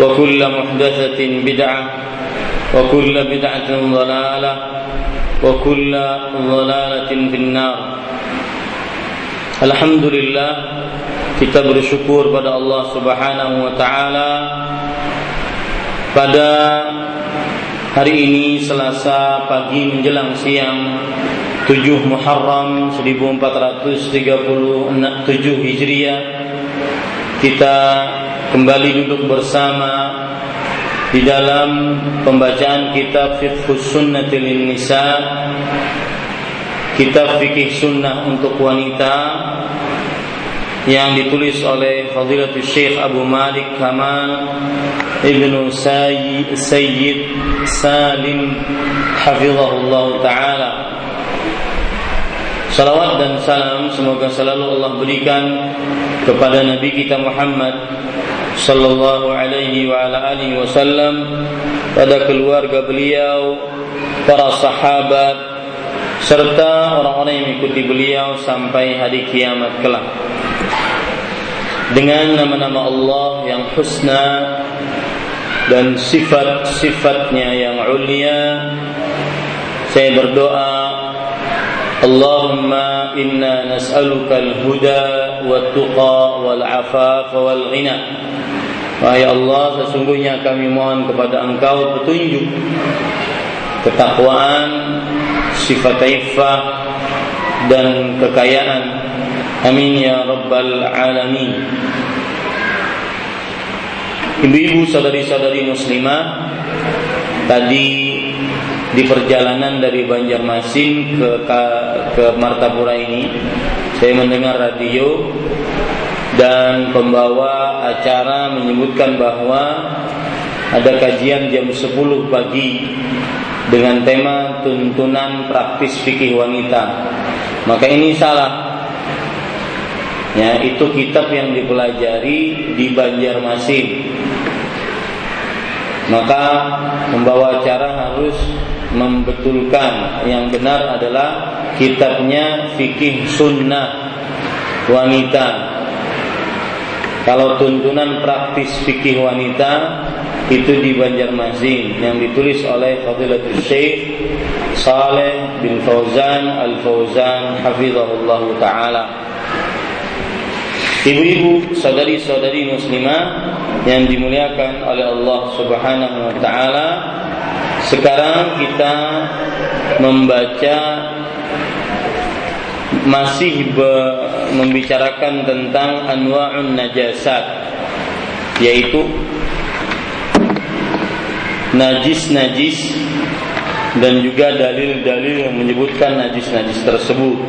وكل محدثه بدعه وكل بدعه ضلاله وكل ضلالة في النار Alhamdulillah kita bersyukur pada Allah Subhanahu wa taala pada hari ini Selasa pagi menjelang siang 7 Muharram 1437 Hijriah kita kembali duduk bersama di dalam pembacaan kitab Fiqhus Sunnatil Nisa kitab fikih sunnah untuk wanita yang ditulis oleh Fadilatul Syekh Abu Malik Kamal Ibnu Sayyid, Sayyid Salim Hafizahullah Ta'ala. Salawat dan salam semoga selalu Allah berikan kepada Nabi kita Muhammad sallallahu alaihi wa ala alihi wasallam pada keluarga beliau, para sahabat serta orang-orang yang mengikuti beliau sampai hari kiamat kelak. Dengan nama-nama Allah yang husna dan sifat-sifatnya yang ulia saya berdoa Allahumma inna nas'aluka al-huda wa-tuqa wal-afaf wal-ghina Wahai Allah, sesungguhnya kami mohon kepada Engkau petunjuk, ketakwaan, sifat iffah dan kekayaan. Amin ya rabbal alamin. Ibu-ibu saudari-saudari muslimah tadi di perjalanan dari Banjarmasin ke ke, Martapura ini saya mendengar radio dan pembawa acara menyebutkan bahwa ada kajian jam 10 pagi dengan tema tuntunan praktis fikih wanita. Maka ini salah. Ya, itu kitab yang dipelajari di Banjarmasin. Maka pembawa acara harus membetulkan yang benar adalah kitabnya fikih sunnah wanita kalau tuntunan praktis fikih wanita itu di Banjarmasin yang ditulis oleh Fadilatul Syekh Saleh bin Fauzan Al Fauzan hafizahullah taala. Ibu-ibu, saudari-saudari muslimah yang dimuliakan oleh Allah Subhanahu wa taala, sekarang kita membaca masih be, membicarakan tentang anwa'un najasat yaitu najis-najis dan juga dalil-dalil yang menyebutkan najis-najis tersebut.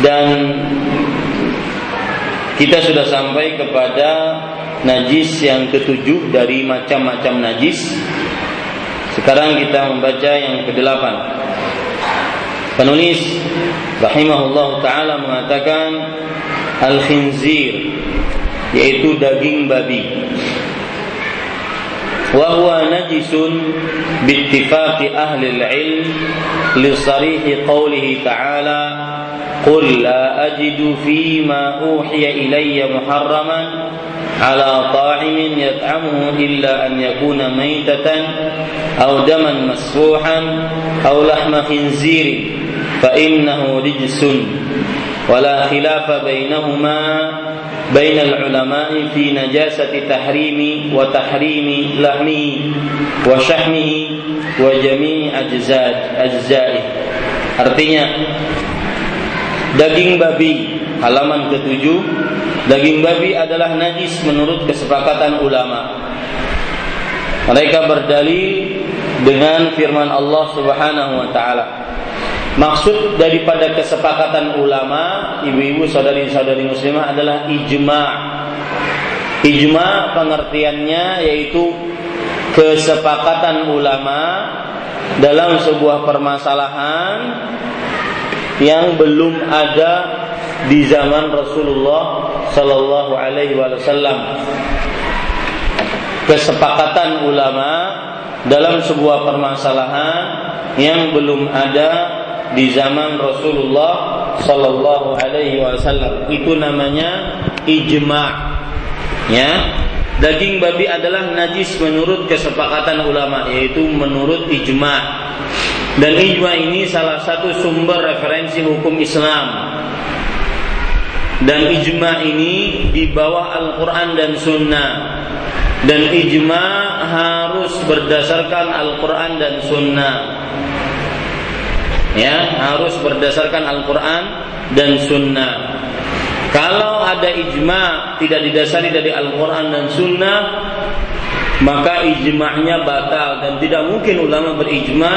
dan kita sudah sampai kepada najis yang ketujuh dari macam-macam najis. Sekarang kita membaca yang kedelapan. Penulis rahimahullah taala mengatakan al-khinzir yaitu daging babi. وهو نجس باتفاق أهل العلم لصريح قوله تعالى قل لا أجد فيما أوحي إلي محرما على طاعم يطعمه إلا أن يكون ميتة أو دما مسفوحا أو لحم خنزير فإنه رجس ولا خلاف بينهما بين العلماء في نجاسة تحريم وتحريم لحمه وشحمه وجميع أجزاء أجزائه artinya daging babi halaman ketujuh daging babi adalah najis menurut kesepakatan ulama mereka berdalil dengan firman Allah Subhanahu wa taala Maksud daripada kesepakatan ulama, ibu-ibu saudari-saudari muslimah adalah ijma. Ijma pengertiannya yaitu kesepakatan ulama dalam sebuah permasalahan yang belum ada di zaman Rasulullah Sallallahu Alaihi Wasallam. Kesepakatan ulama dalam sebuah permasalahan yang belum ada di zaman Rasulullah Sallallahu Alaihi Wasallam. Itu namanya ijma. Ya. Daging babi adalah najis menurut kesepakatan ulama yaitu menurut ijma. Dan ijma ini salah satu sumber referensi hukum Islam dan ijma ini di bawah Al-Quran dan Sunnah dan ijma harus berdasarkan Al-Quran dan Sunnah ya harus berdasarkan Al-Quran dan Sunnah. Kalau ada ijma tidak didasari dari Al-Quran dan Sunnah, maka ijma'nya batal dan tidak mungkin ulama berijma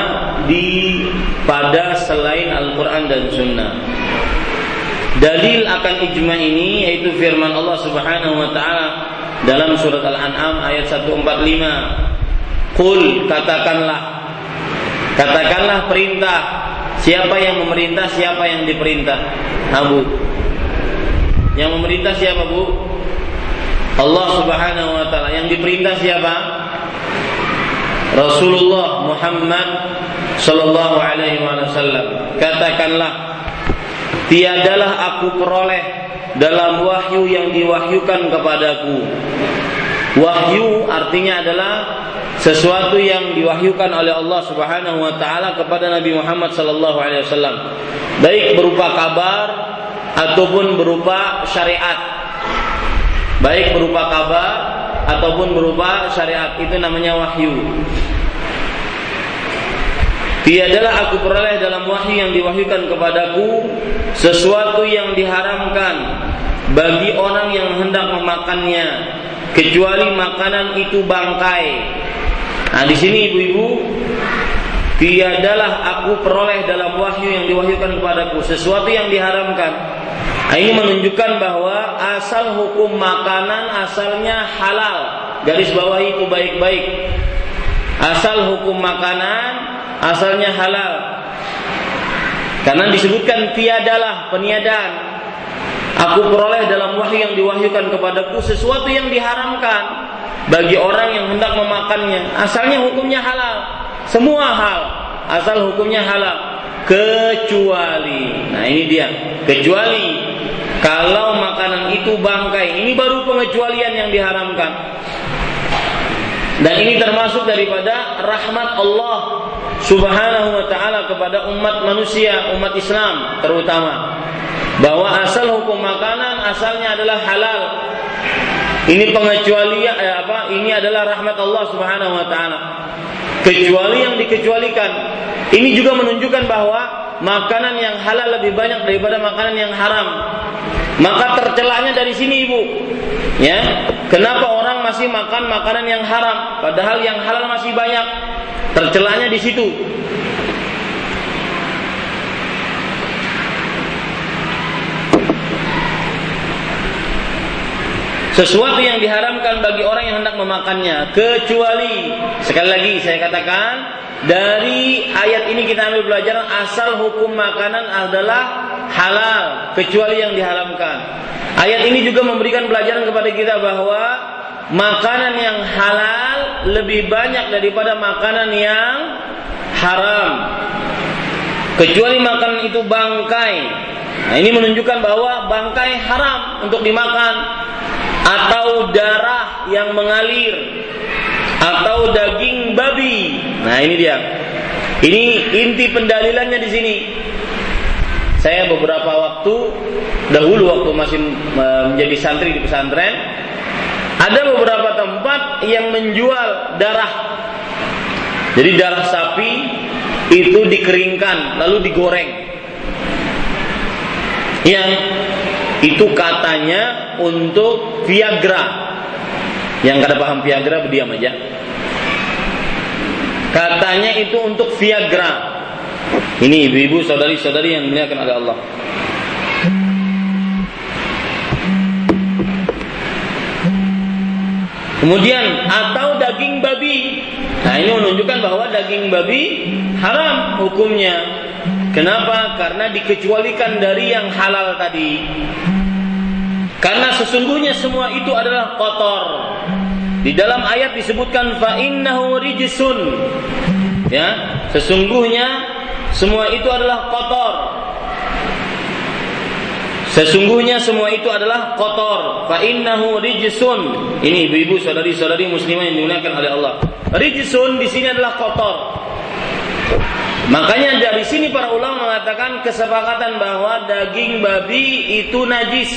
di pada selain Al-Quran dan Sunnah. Dalil akan ijma ini yaitu firman Allah Subhanahu wa taala dalam surat Al-An'am ayat 145. Qul katakanlah katakanlah perintah Siapa yang memerintah, siapa yang diperintah? Abu. Yang memerintah siapa, Bu? Allah Subhanahu wa taala. Yang diperintah siapa? Rasulullah Muhammad sallallahu alaihi wasallam. Katakanlah, tiadalah aku peroleh dalam wahyu yang diwahyukan kepadaku. Wahyu artinya adalah sesuatu yang diwahyukan oleh Allah Subhanahu wa taala kepada Nabi Muhammad sallallahu alaihi wasallam. Baik berupa kabar ataupun berupa syariat. Baik berupa kabar ataupun berupa syariat itu namanya wahyu Tiadalah aku peroleh dalam wahyu yang diwahyukan kepadaku sesuatu yang diharamkan bagi orang yang hendak memakannya kecuali makanan itu bangkai Nah, di sini ibu-ibu, tiadalah aku peroleh dalam wahyu yang diwahyukan kepadaku sesuatu yang diharamkan. Nah, ini menunjukkan bahwa asal hukum makanan asalnya halal. Garis bawah itu baik-baik. Asal hukum makanan asalnya halal. Karena disebutkan tiadalah peniadaan. Aku peroleh dalam wahyu yang diwahyukan kepadaku sesuatu yang diharamkan bagi orang yang hendak memakannya. Asalnya hukumnya halal. Semua hal asal hukumnya halal kecuali nah ini dia kecuali kalau makanan itu bangkai ini baru pengecualian yang diharamkan dan ini termasuk daripada rahmat Allah Subhanahu wa taala kepada umat manusia, umat Islam terutama bahwa asal hukum makanan asalnya adalah halal ini pengecualian eh, apa? Ini adalah rahmat Allah Subhanahu wa taala. Kecuali yang dikecualikan. Ini juga menunjukkan bahwa makanan yang halal lebih banyak daripada makanan yang haram. Maka tercelanya dari sini Ibu. Ya. Kenapa orang masih makan makanan yang haram padahal yang halal masih banyak? Tercelanya di situ. Sesuatu yang diharamkan bagi orang yang hendak memakannya kecuali sekali lagi saya katakan dari ayat ini kita ambil pelajaran asal hukum makanan adalah halal kecuali yang diharamkan. Ayat ini juga memberikan pelajaran kepada kita bahwa makanan yang halal lebih banyak daripada makanan yang haram. Kecuali makanan itu bangkai. Nah, ini menunjukkan bahwa bangkai haram untuk dimakan atau darah yang mengalir atau daging babi. Nah, ini dia. Ini inti pendalilannya di sini. Saya beberapa waktu dahulu waktu masih menjadi santri di pesantren, ada beberapa tempat yang menjual darah. Jadi darah sapi itu dikeringkan lalu digoreng. Yang itu katanya untuk Viagra. Yang kada paham Viagra berdiam aja. Katanya itu untuk Viagra. Ini ibu-ibu, saudari-saudari yang dimuliakan oleh Allah. Kemudian atau daging babi. Nah, ini menunjukkan bahwa daging babi haram hukumnya. Kenapa? Karena dikecualikan dari yang halal tadi. Karena sesungguhnya semua itu adalah kotor. Di dalam ayat disebutkan fa innahu rijsun. Ya, sesungguhnya semua itu adalah kotor. Sesungguhnya semua itu adalah kotor. Fa innahu rijsun. Ini ibu-ibu saudari-saudari muslimah yang dimuliakan oleh Allah. Rijsun di sini adalah kotor. Makanya dari sini para ulama mengatakan kesepakatan bahwa daging babi itu najis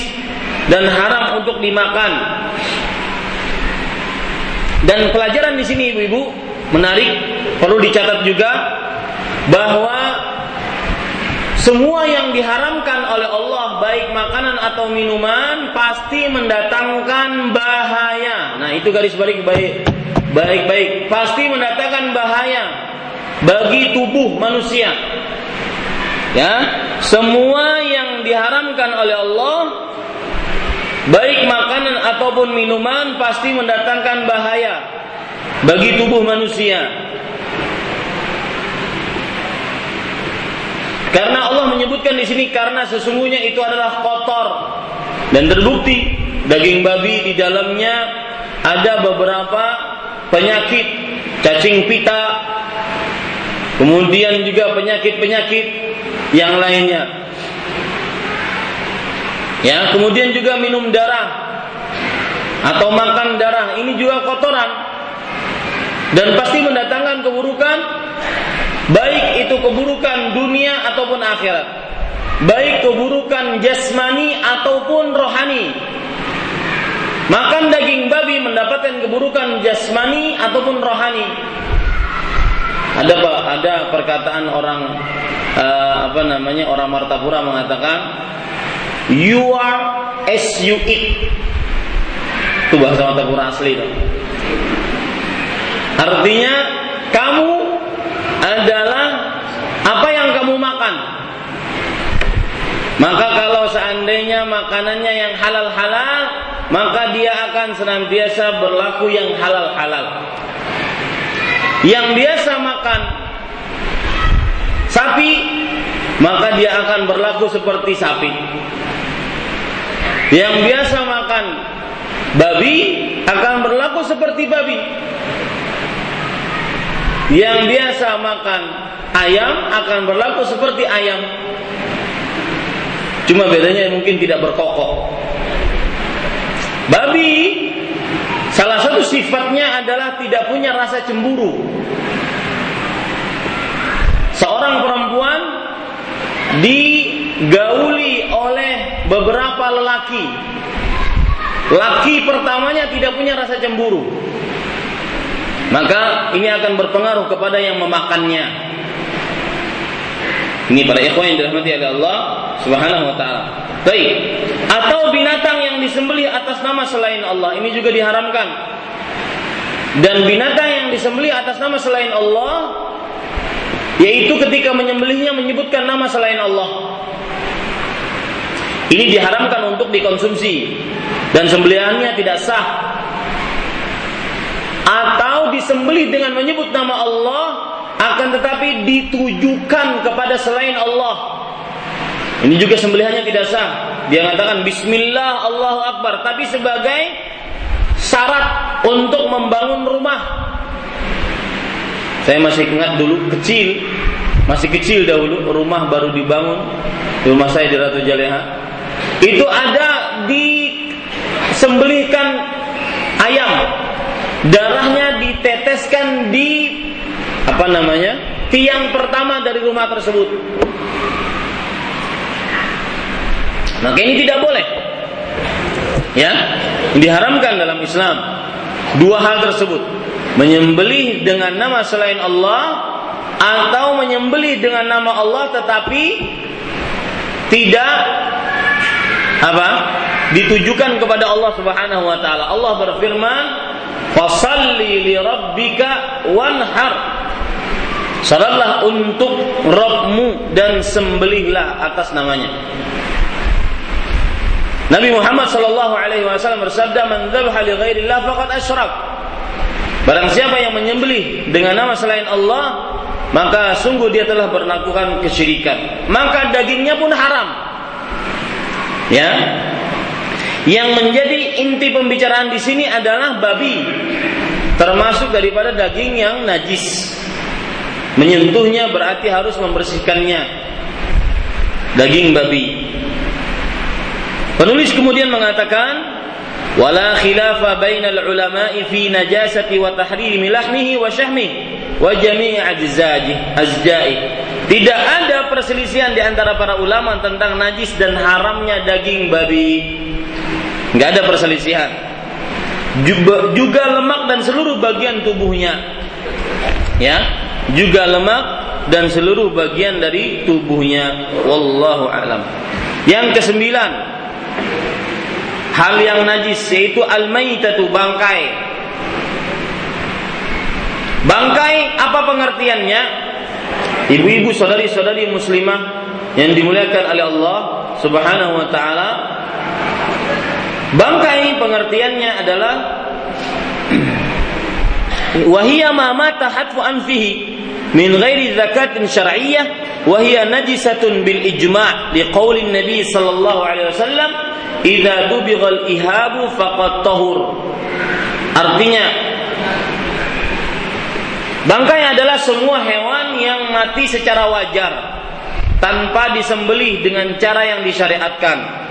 dan haram untuk dimakan. Dan pelajaran di sini ibu-ibu menarik perlu dicatat juga bahwa semua yang diharamkan oleh Allah baik makanan atau minuman pasti mendatangkan bahaya. Nah, itu garis balik baik baik-baik pasti mendatangkan bahaya bagi tubuh manusia. Ya, semua yang diharamkan oleh Allah baik makanan ataupun minuman pasti mendatangkan bahaya bagi tubuh manusia. Karena Allah menyebutkan di sini karena sesungguhnya itu adalah kotor. Dan terbukti daging babi di dalamnya ada beberapa penyakit. Cacing pita Kemudian juga penyakit-penyakit yang lainnya. Ya, kemudian juga minum darah atau makan darah. Ini juga kotoran. Dan pasti mendatangkan keburukan baik itu keburukan dunia ataupun akhirat. Baik keburukan jasmani ataupun rohani. Makan daging babi mendapatkan keburukan jasmani ataupun rohani. Ada ada perkataan orang uh, apa namanya orang Martapura mengatakan you are as you eat. Itu bahasa Martapura asli itu. Artinya kamu adalah apa yang kamu makan. Maka kalau seandainya makanannya yang halal-halal, maka dia akan senantiasa berlaku yang halal-halal yang biasa makan sapi, maka dia akan berlaku seperti sapi. Yang biasa makan babi akan berlaku seperti babi. Yang biasa makan ayam akan berlaku seperti ayam. Cuma bedanya mungkin tidak berkokok. Babi Salah satu sifatnya adalah tidak punya rasa cemburu. Seorang perempuan digauli oleh beberapa lelaki. Laki pertamanya tidak punya rasa cemburu. Maka ini akan berpengaruh kepada yang memakannya. Ini para ikhwan yang dirahmati oleh Allah Subhanahu wa taala. Baik. Atau binatang yang disembelih atas nama selain Allah, ini juga diharamkan. Dan binatang yang disembelih atas nama selain Allah yaitu ketika menyembelihnya menyebutkan nama selain Allah. Ini diharamkan untuk dikonsumsi. dan sembelihannya tidak sah atau disembelih dengan menyebut nama Allah akan tetapi ditujukan kepada selain Allah ini juga sembelihannya tidak sah. Dia mengatakan Bismillah Allahu Akbar, tapi sebagai syarat untuk membangun rumah. Saya masih ingat dulu kecil, masih kecil dahulu rumah baru dibangun rumah saya di Ratu Jaleha. Itu ada disembelihkan ayam, darahnya diteteskan di apa namanya tiang pertama dari rumah tersebut. Maka ini tidak boleh. Ya, diharamkan dalam Islam dua hal tersebut. Menyembelih dengan nama selain Allah atau menyembelih dengan nama Allah tetapi tidak apa? ditujukan kepada Allah Subhanahu wa taala. Allah berfirman, "Fasalli li rabbika wanhar." Salatlah untuk Rabbmu dan sembelihlah atas namanya. Nabi Muhammad sallallahu alaihi wasallam bersabda, "Man dzabha li ghairillah faqad asyrak." Barang siapa yang menyembelih dengan nama selain Allah, maka sungguh dia telah melakukan kesyirikan. Maka dagingnya pun haram. Ya. Yang menjadi inti pembicaraan di sini adalah babi. Termasuk daripada daging yang najis. Menyentuhnya berarti harus membersihkannya. Daging babi. Penulis kemudian mengatakan wala khilafa bainal ulama'i fi najasati wa tahrimi lahmihi wa syahmihi wa jami' ajzaji azja'i. Tidak ada perselisihan di antara para ulama tentang najis dan haramnya daging babi. Enggak ada perselisihan. Juga, juga lemak dan seluruh bagian tubuhnya. Ya, juga lemak dan seluruh bagian dari tubuhnya. Wallahu alam. Yang kesembilan, hal yang najis yaitu al-maitatu bangkai. Bangkai apa pengertiannya? Ibu-ibu saudari-saudari muslimah yang dimuliakan oleh Allah Subhanahu wa taala. Bangkai pengertiannya adalah wahiyya ma mata hatfu anfihi min ghairi zakatin syar'iyyah wa hiya najisatun bil ijma' liqauli Nabi sallallahu alaihi wasallam Idza dubighal ihabu faqad tahur. Artinya bangkai adalah semua hewan yang mati secara wajar tanpa disembelih dengan cara yang disyariatkan.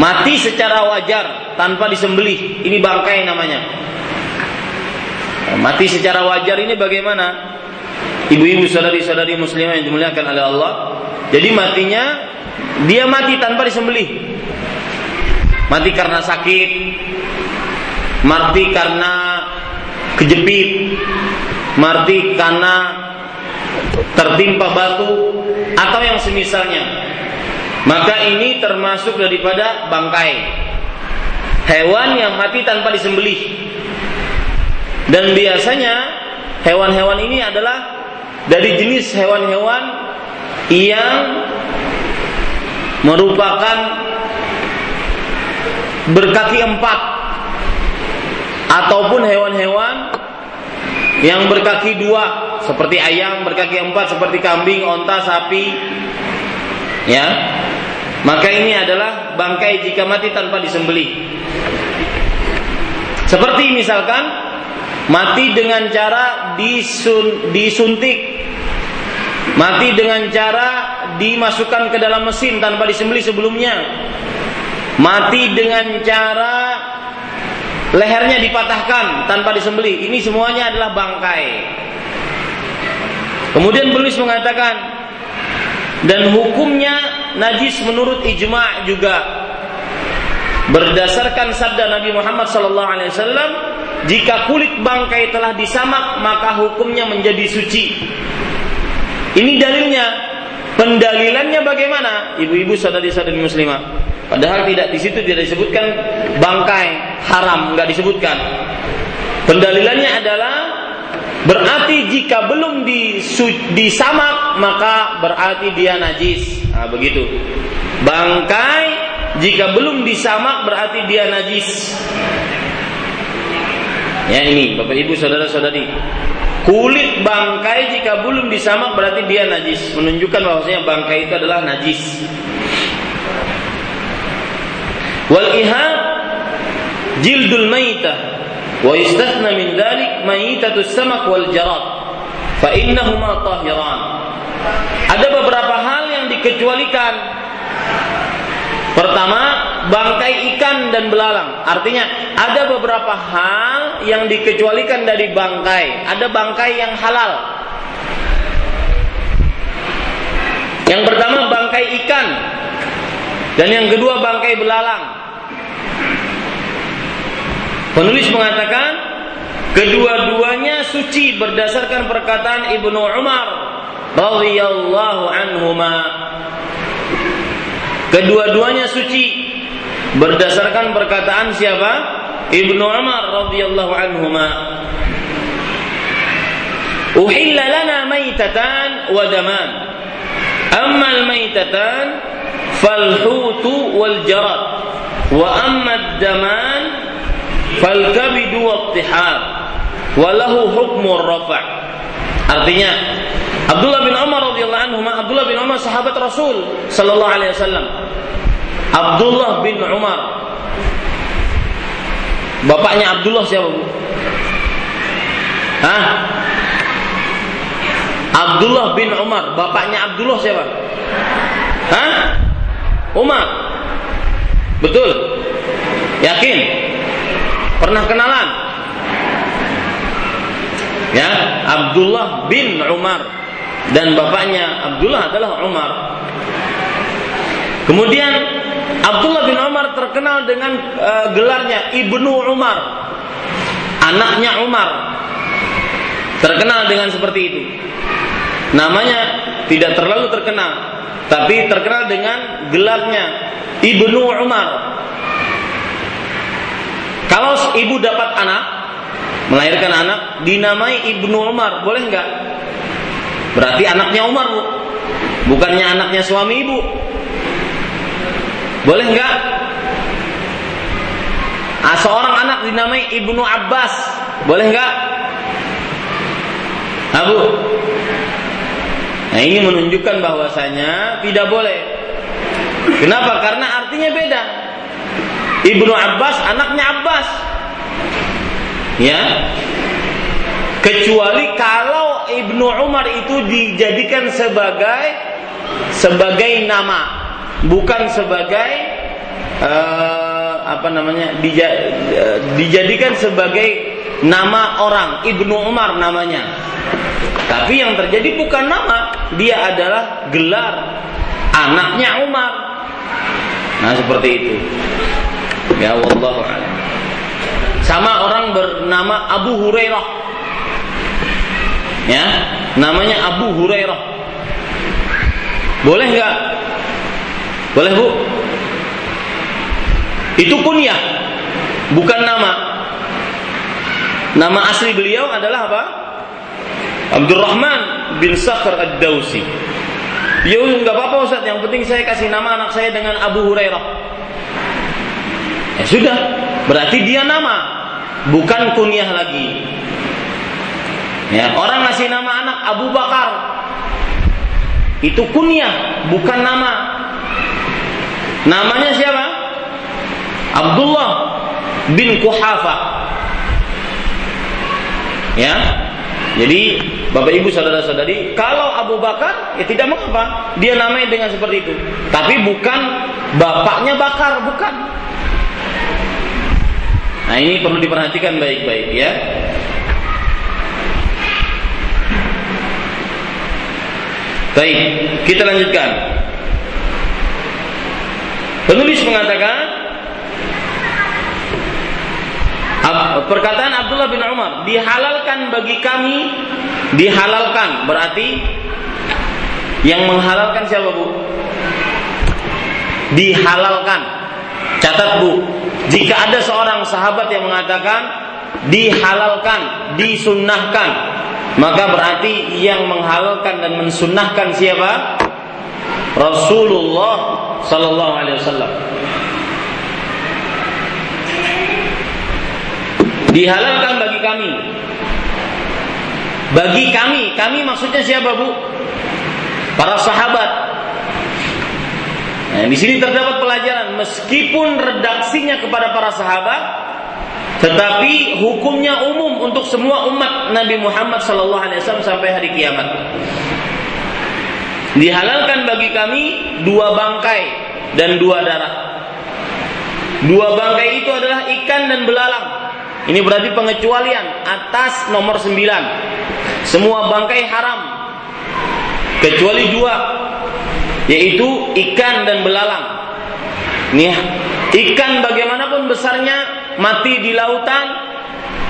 Mati secara wajar tanpa disembelih, ini bangkai namanya. Mati secara wajar ini bagaimana? Ibu-ibu saudari-saudari muslimah yang dimuliakan oleh Allah. Jadi matinya dia mati tanpa disembelih. Mati karena sakit, mati karena kejepit, mati karena tertimpa batu atau yang semisalnya. Maka ini termasuk daripada bangkai. Hewan yang mati tanpa disembelih. Dan biasanya hewan-hewan ini adalah dari jenis hewan-hewan yang merupakan berkaki empat ataupun hewan-hewan yang berkaki dua seperti ayam berkaki empat seperti kambing, onta, sapi ya maka ini adalah bangkai jika mati tanpa disembelih seperti misalkan mati dengan cara disun, disuntik Mati dengan cara dimasukkan ke dalam mesin tanpa disembelih sebelumnya. Mati dengan cara lehernya dipatahkan tanpa disembelih. Ini semuanya adalah bangkai. Kemudian penulis mengatakan dan hukumnya najis menurut ijma' juga berdasarkan sabda Nabi Muhammad SAW jika kulit bangkai telah disamak maka hukumnya menjadi suci ini dalilnya. Pendalilannya bagaimana? Ibu-ibu saudari-saudari muslimah. Padahal tidak di situ tidak disebutkan bangkai haram, nggak disebutkan. Pendalilannya adalah berarti jika belum disamak maka berarti dia najis. Nah, begitu. Bangkai jika belum disamak berarti dia najis. Ya ini Bapak Ibu saudara-saudari. Kulit bangkai jika belum disamak berarti dia najis, menunjukkan bahwasanya bangkai itu adalah najis. Wal ihab jildul maitah dhalik maitatus samak wal jarad fa innahuma tahiran. Ada beberapa hal yang dikecualikan. Pertama, bangkai ikan dan belalang. Artinya, ada beberapa hal yang dikecualikan dari bangkai. Ada bangkai yang halal. Yang pertama, bangkai ikan. Dan yang kedua, bangkai belalang. Penulis mengatakan, kedua-duanya suci berdasarkan perkataan Ibnu Umar radhiyallahu anhuma. Kedua-duanya suci berdasarkan perkataan siapa? Ibnu Umar radhiyallahu anhuma. Uhilla lana maitatan wa daman. Amma al-maitatan falhutu wal jarad. Wa amma ad-daman falkabidu tihar. Walahu hukmu rafa' Artinya Abdullah bin Umar radhiyallahu anhu, Abdullah bin Umar sahabat Rasul sallallahu alaihi wasallam. Abdullah bin Umar. Bapaknya Abdullah siapa, Bu? Hah? Abdullah bin Umar, bapaknya Abdullah siapa? Hah? Umar. Betul? Yakin? Pernah kenalan? Ya, Abdullah bin Umar dan bapaknya Abdullah adalah Umar. Kemudian Abdullah bin Umar terkenal dengan uh, gelarnya Ibnu Umar. Anaknya Umar. Terkenal dengan seperti itu. Namanya tidak terlalu terkenal, tapi terkenal dengan gelarnya Ibnu Umar. Kalau ibu dapat anak, melahirkan anak, dinamai Ibnu Umar, boleh nggak? Berarti anaknya Umar, Bu. Bukannya anaknya suami ibu. Boleh nggak? Ah, seorang anak dinamai Ibnu Abbas, boleh nggak? Abu. Nah ini menunjukkan bahwasanya tidak boleh. Kenapa? Karena artinya beda. Ibnu Abbas anaknya Abbas. Ya. Kecuali kalau Ibnu Umar itu dijadikan sebagai sebagai nama bukan sebagai uh, apa namanya dija, uh, dijadikan sebagai nama orang Ibnu Umar namanya tapi yang terjadi bukan nama dia adalah gelar anaknya Umar nah seperti itu ya Allah sama orang bernama Abu Hurairah ya namanya Abu Hurairah boleh nggak boleh bu? Itu kunyah, bukan nama. Nama asli beliau adalah apa? Abdurrahman bin Sakhr ad-Dausi. Ya nggak apa-apa Ustaz, yang penting saya kasih nama anak saya dengan Abu Hurairah. Ya sudah, berarti dia nama, bukan kunyah lagi. Ya, orang ngasih nama anak Abu Bakar. Itu kunyah, bukan nama. Namanya siapa? Abdullah bin Kuhafa. Ya. Jadi Bapak Ibu saudara-saudari, kalau Abu Bakar ya tidak mengapa dia namanya dengan seperti itu. Tapi bukan bapaknya Bakar, bukan. Nah, ini perlu diperhatikan baik-baik ya. Baik, kita lanjutkan. Penulis mengatakan perkataan Abdullah bin Umar dihalalkan bagi kami dihalalkan berarti yang menghalalkan siapa bu? Dihalalkan. Catat bu, jika ada seorang sahabat yang mengatakan dihalalkan, disunnahkan, maka berarti yang menghalalkan dan mensunnahkan siapa? Rasulullah Sallallahu Alaihi Wasallam. Dihalalkan bagi kami. Bagi kami, kami maksudnya siapa bu? Para sahabat Nah, di sini terdapat pelajaran meskipun redaksinya kepada para sahabat, tetapi hukumnya umum untuk semua umat Nabi Muhammad SAW sampai hari kiamat. Dihalalkan bagi kami dua bangkai dan dua darah. Dua bangkai itu adalah ikan dan belalang. Ini berarti pengecualian atas nomor sembilan. Semua bangkai haram. Kecuali dua. Yaitu ikan dan belalang. Ini ikan bagaimanapun besarnya mati di lautan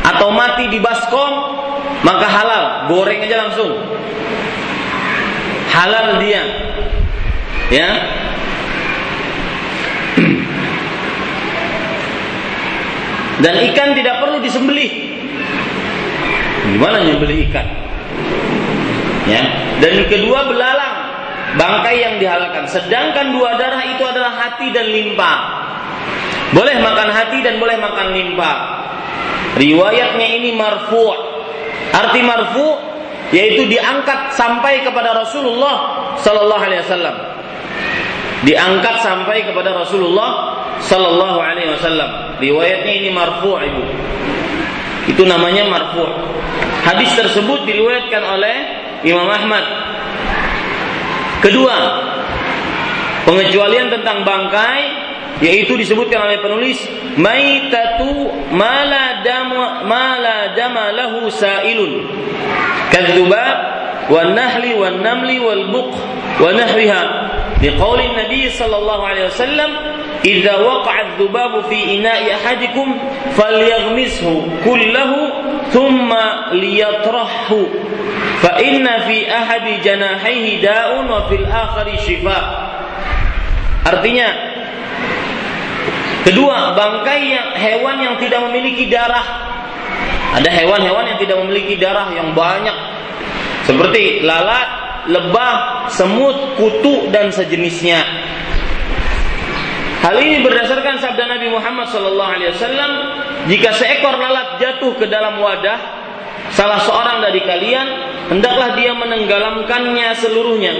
atau mati di baskom maka halal goreng aja langsung halal dia. Ya. Dan ikan tidak perlu disembelih. Gimana nyembelih ikan? Ya. Dan kedua belalang, bangkai yang dihalalkan. Sedangkan dua darah itu adalah hati dan limpa. Boleh makan hati dan boleh makan limpa. Riwayatnya ini marfu'. Arti marfu' yaitu diangkat sampai kepada Rasulullah sallallahu alaihi wasallam. Diangkat sampai kepada Rasulullah sallallahu alaihi wasallam. Riwayatnya ini marfu' Ibu. Itu namanya marfu'. Hadis tersebut diriwayatkan oleh Imam Ahmad. Kedua, pengecualian tentang bangkai yaitu disebutkan oleh penulis maitatu mala dama mala dama lahu sailun. Kadzubab wan nahli wan namli wal buq wa nahwiha nabi sallallahu alaihi wasallam idza waqa'a adh-dhubabu fi ina'i ahadikum falyaghmishu kullahu thumma liyatrahhu fa inna fi ahadi janahihi da'un wa fil akhari shifa artinya Kedua, bangkai yang hewan yang tidak memiliki darah. Ada hewan-hewan yang tidak memiliki darah yang banyak. Seperti lalat, lebah, semut, kutu dan sejenisnya. Hal ini berdasarkan sabda Nabi Muhammad SAW. Jika seekor lalat jatuh ke dalam wadah salah seorang dari kalian, hendaklah dia menenggelamkannya seluruhnya,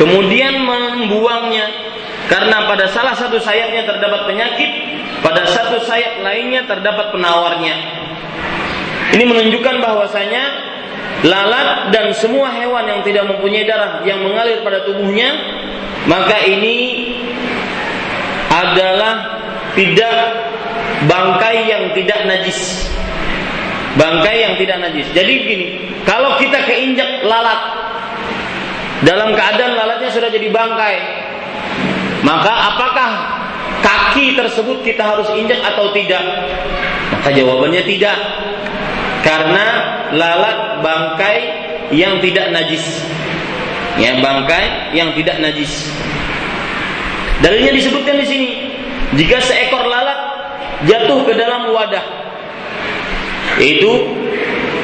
kemudian membuangnya karena pada salah satu sayapnya terdapat penyakit, pada satu sayap lainnya terdapat penawarnya. Ini menunjukkan bahwasanya lalat dan semua hewan yang tidak mempunyai darah yang mengalir pada tubuhnya, maka ini adalah tidak bangkai yang tidak najis. Bangkai yang tidak najis. Jadi begini, kalau kita keinjak lalat dalam keadaan lalatnya sudah jadi bangkai, maka apakah kaki tersebut kita harus injak atau tidak? Maka jawabannya tidak. Karena lalat bangkai yang tidak najis. Ya, bangkai yang tidak najis. Dalilnya disebutkan di sini. Jika seekor lalat jatuh ke dalam wadah, itu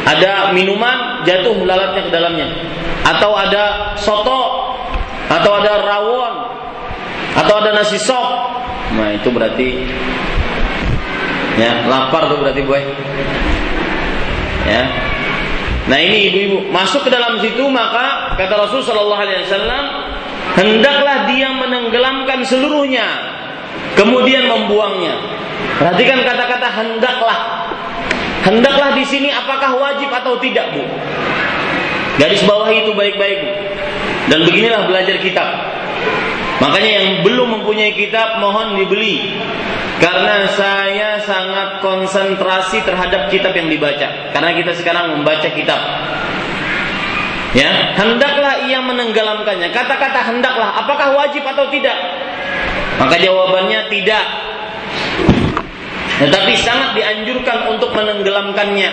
ada minuman jatuh lalatnya ke dalamnya, atau ada soto, atau ada rawon, atau ada nasi sop nah itu berarti ya lapar tuh berarti boy ya nah ini ibu-ibu masuk ke dalam situ maka kata Rasul Shallallahu Alaihi Wasallam hendaklah dia menenggelamkan seluruhnya kemudian membuangnya. Perhatikan kata-kata hendaklah. Hendaklah di sini apakah wajib atau tidak bu? Garis bawah itu baik-baik dan beginilah belajar kitab Makanya yang belum mempunyai kitab mohon dibeli. Karena saya sangat konsentrasi terhadap kitab yang dibaca. Karena kita sekarang membaca kitab. Ya, hendaklah ia menenggelamkannya. Kata-kata hendaklah, apakah wajib atau tidak? Maka jawabannya tidak. Tetapi sangat dianjurkan untuk menenggelamkannya.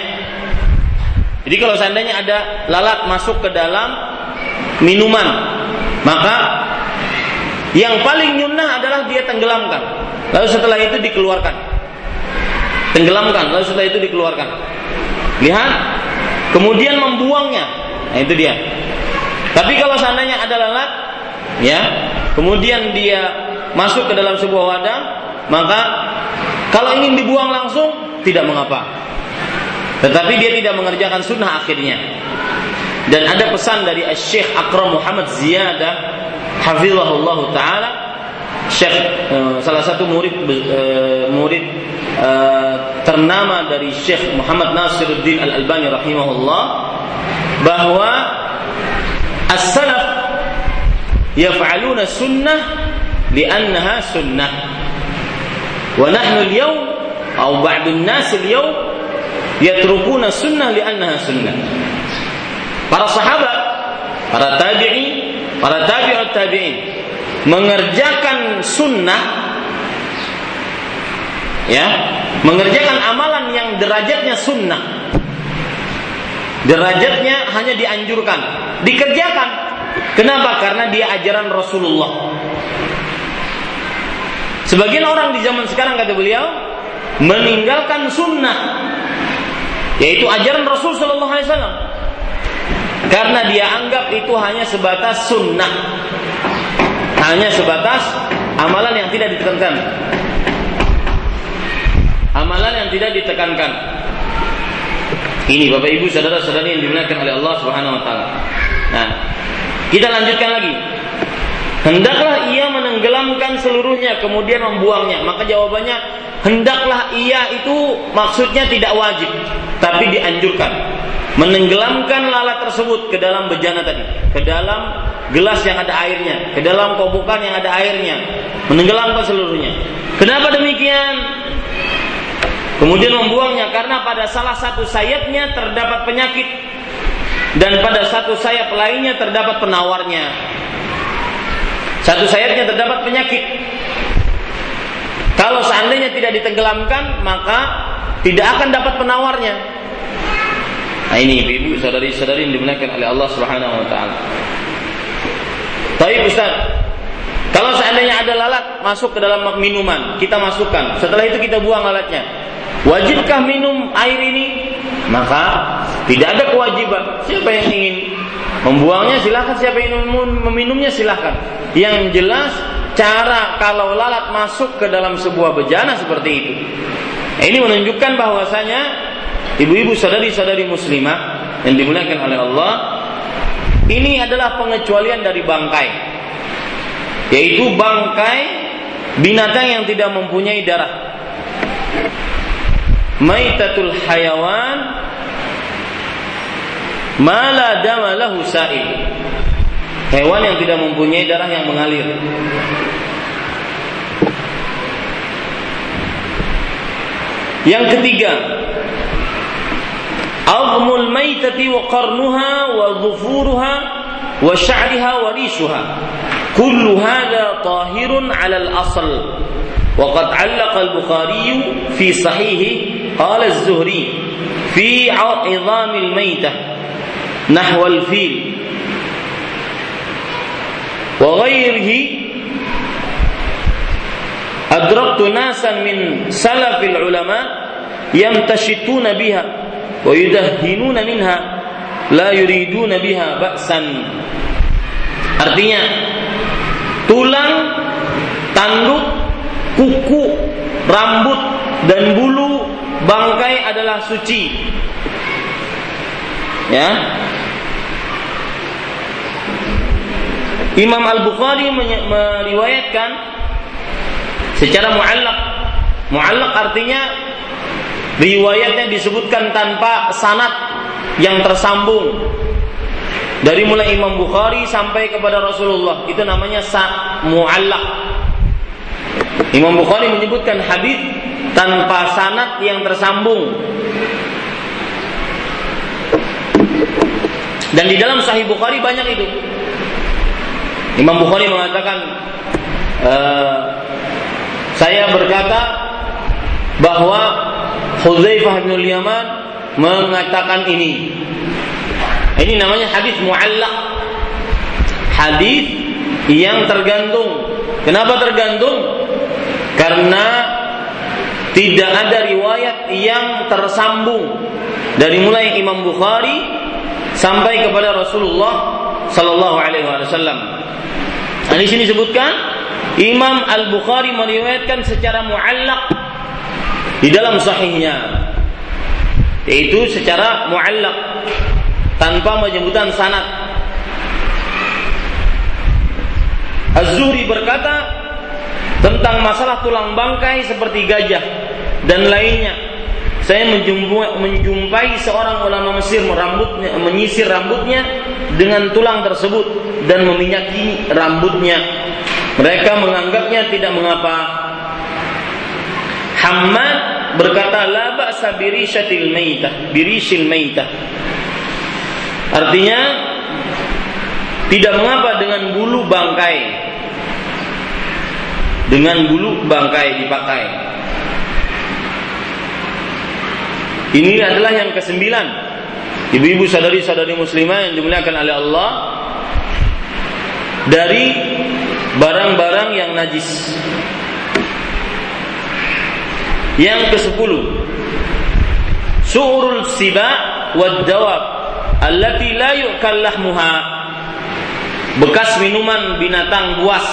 Jadi kalau seandainya ada lalat masuk ke dalam minuman, maka yang paling nyunnah adalah dia tenggelamkan. Lalu setelah itu dikeluarkan. Tenggelamkan, lalu setelah itu dikeluarkan. Lihat, kemudian membuangnya. Nah, itu dia. Tapi kalau seandainya ada lalat, ya, kemudian dia masuk ke dalam sebuah wadah, maka kalau ingin dibuang langsung tidak mengapa. Tetapi dia tidak mengerjakan sunnah akhirnya. Dan ada pesan dari Syekh Akram Muhammad Ziyadah hafizahullah taala Syekh uh, salah satu murid uh, murid uh, ternama dari Syekh Muhammad Nasiruddin Al Albani rahimahullah bahwa as-salaf yaf'aluna sunnah li'annaha sunnah wa nahnu al-yawm atau ba'd an-nas al-yawm yatrukuna sunnah li'annaha sunnah para sahabat para tabi'in para tabi'ut tabi'in mengerjakan sunnah ya mengerjakan amalan yang derajatnya sunnah. Derajatnya hanya dianjurkan dikerjakan. Kenapa? Karena dia ajaran Rasulullah. Sebagian orang di zaman sekarang kata beliau meninggalkan sunnah yaitu ajaran Rasul Shallallahu karena dia anggap itu hanya sebatas sunnah. Hanya sebatas amalan yang tidak ditekankan. Amalan yang tidak ditekankan. Ini Bapak Ibu saudara-saudari yang dimuliakan oleh Allah Subhanahu wa taala. Nah, kita lanjutkan lagi. Hendaklah ia menenggelamkan seluruhnya kemudian membuangnya. Maka jawabannya hendaklah ia itu maksudnya tidak wajib tapi dianjurkan menenggelamkan lalat tersebut ke dalam bejana tadi, ke dalam gelas yang ada airnya, ke dalam kobokan yang ada airnya, menenggelamkan seluruhnya. Kenapa demikian? Kemudian membuangnya karena pada salah satu sayapnya terdapat penyakit dan pada satu sayap lainnya terdapat penawarnya. Satu sayapnya terdapat penyakit. Kalau seandainya tidak ditenggelamkan, maka tidak akan dapat penawarnya. Nah ini ibu-ibu saudari-saudari yang dimuliakan oleh Allah Subhanahu wa taala. Tapi Ustaz, kalau seandainya ada lalat masuk ke dalam minuman, kita masukkan. Setelah itu kita buang lalatnya. Wajibkah minum air ini? Maka tidak ada kewajiban. Siapa yang ingin membuangnya silahkan. Siapa yang meminumnya silahkan. Yang jelas cara kalau lalat masuk ke dalam sebuah bejana seperti itu. Ini menunjukkan bahwasanya Ibu-ibu sadari-sadari muslimah yang dimuliakan oleh Allah, ini adalah pengecualian dari bangkai. Yaitu bangkai binatang yang tidak mempunyai darah. Maitatul hayawan mala dama lahu sa'id. Hewan yang tidak mempunyai darah yang mengalir. Yang ketiga, عظم الميتة وقرنها وظفورها وشعرها وريشها كل هذا طاهر على الأصل وقد علق البخاري في صحيحه قال الزهري في عظام الميتة نحو الفيل وغيره أدركت ناسا من سلف العلماء يمتشطون بها wa yudahhinuna minha la yuriduna biha ba'san artinya tulang tanduk kuku rambut dan bulu bangkai adalah suci ya Imam Al-Bukhari meriwayatkan secara muallak muallak artinya Riwayatnya disebutkan tanpa sanat yang tersambung. Dari mulai Imam Bukhari sampai kepada Rasulullah. Itu namanya sa mu'allaq. Imam Bukhari menyebutkan hadis tanpa sanat yang tersambung. Dan di dalam Sahih Bukhari banyak itu. Imam Bukhari mengatakan, e, saya berkata bahwa Hudzaifah bin Yaman mengatakan ini. Ini namanya hadis muallaq. Hadis yang tergantung. Kenapa tergantung? Karena tidak ada riwayat yang tersambung dari mulai Imam Bukhari sampai kepada Rasulullah Sallallahu Alaihi Wasallam. Nah, di sini disebutkan Imam Al Bukhari meriwayatkan secara muallak di dalam sahihnya yaitu secara muallak tanpa penyebutan sanad. Az-Zuhri berkata tentang masalah tulang bangkai seperti gajah dan lainnya. Saya menjumpai, menjumpai seorang ulama Mesir merambutnya, menyisir rambutnya dengan tulang tersebut dan meminyaki rambutnya. Mereka menganggapnya tidak mengapa. Hamad berkata la ba'sa birishatil maitah, birishil maitah. Artinya tidak mengapa dengan bulu bangkai. Dengan bulu bangkai dipakai. Ini adalah yang kesembilan. Ibu-ibu sadari-sadari muslimah yang dimuliakan oleh Allah dari barang-barang yang najis. Yang ke sepuluh, su'urul siba wad dawab allati la yu'kal lahmuha bekas minuman binatang buas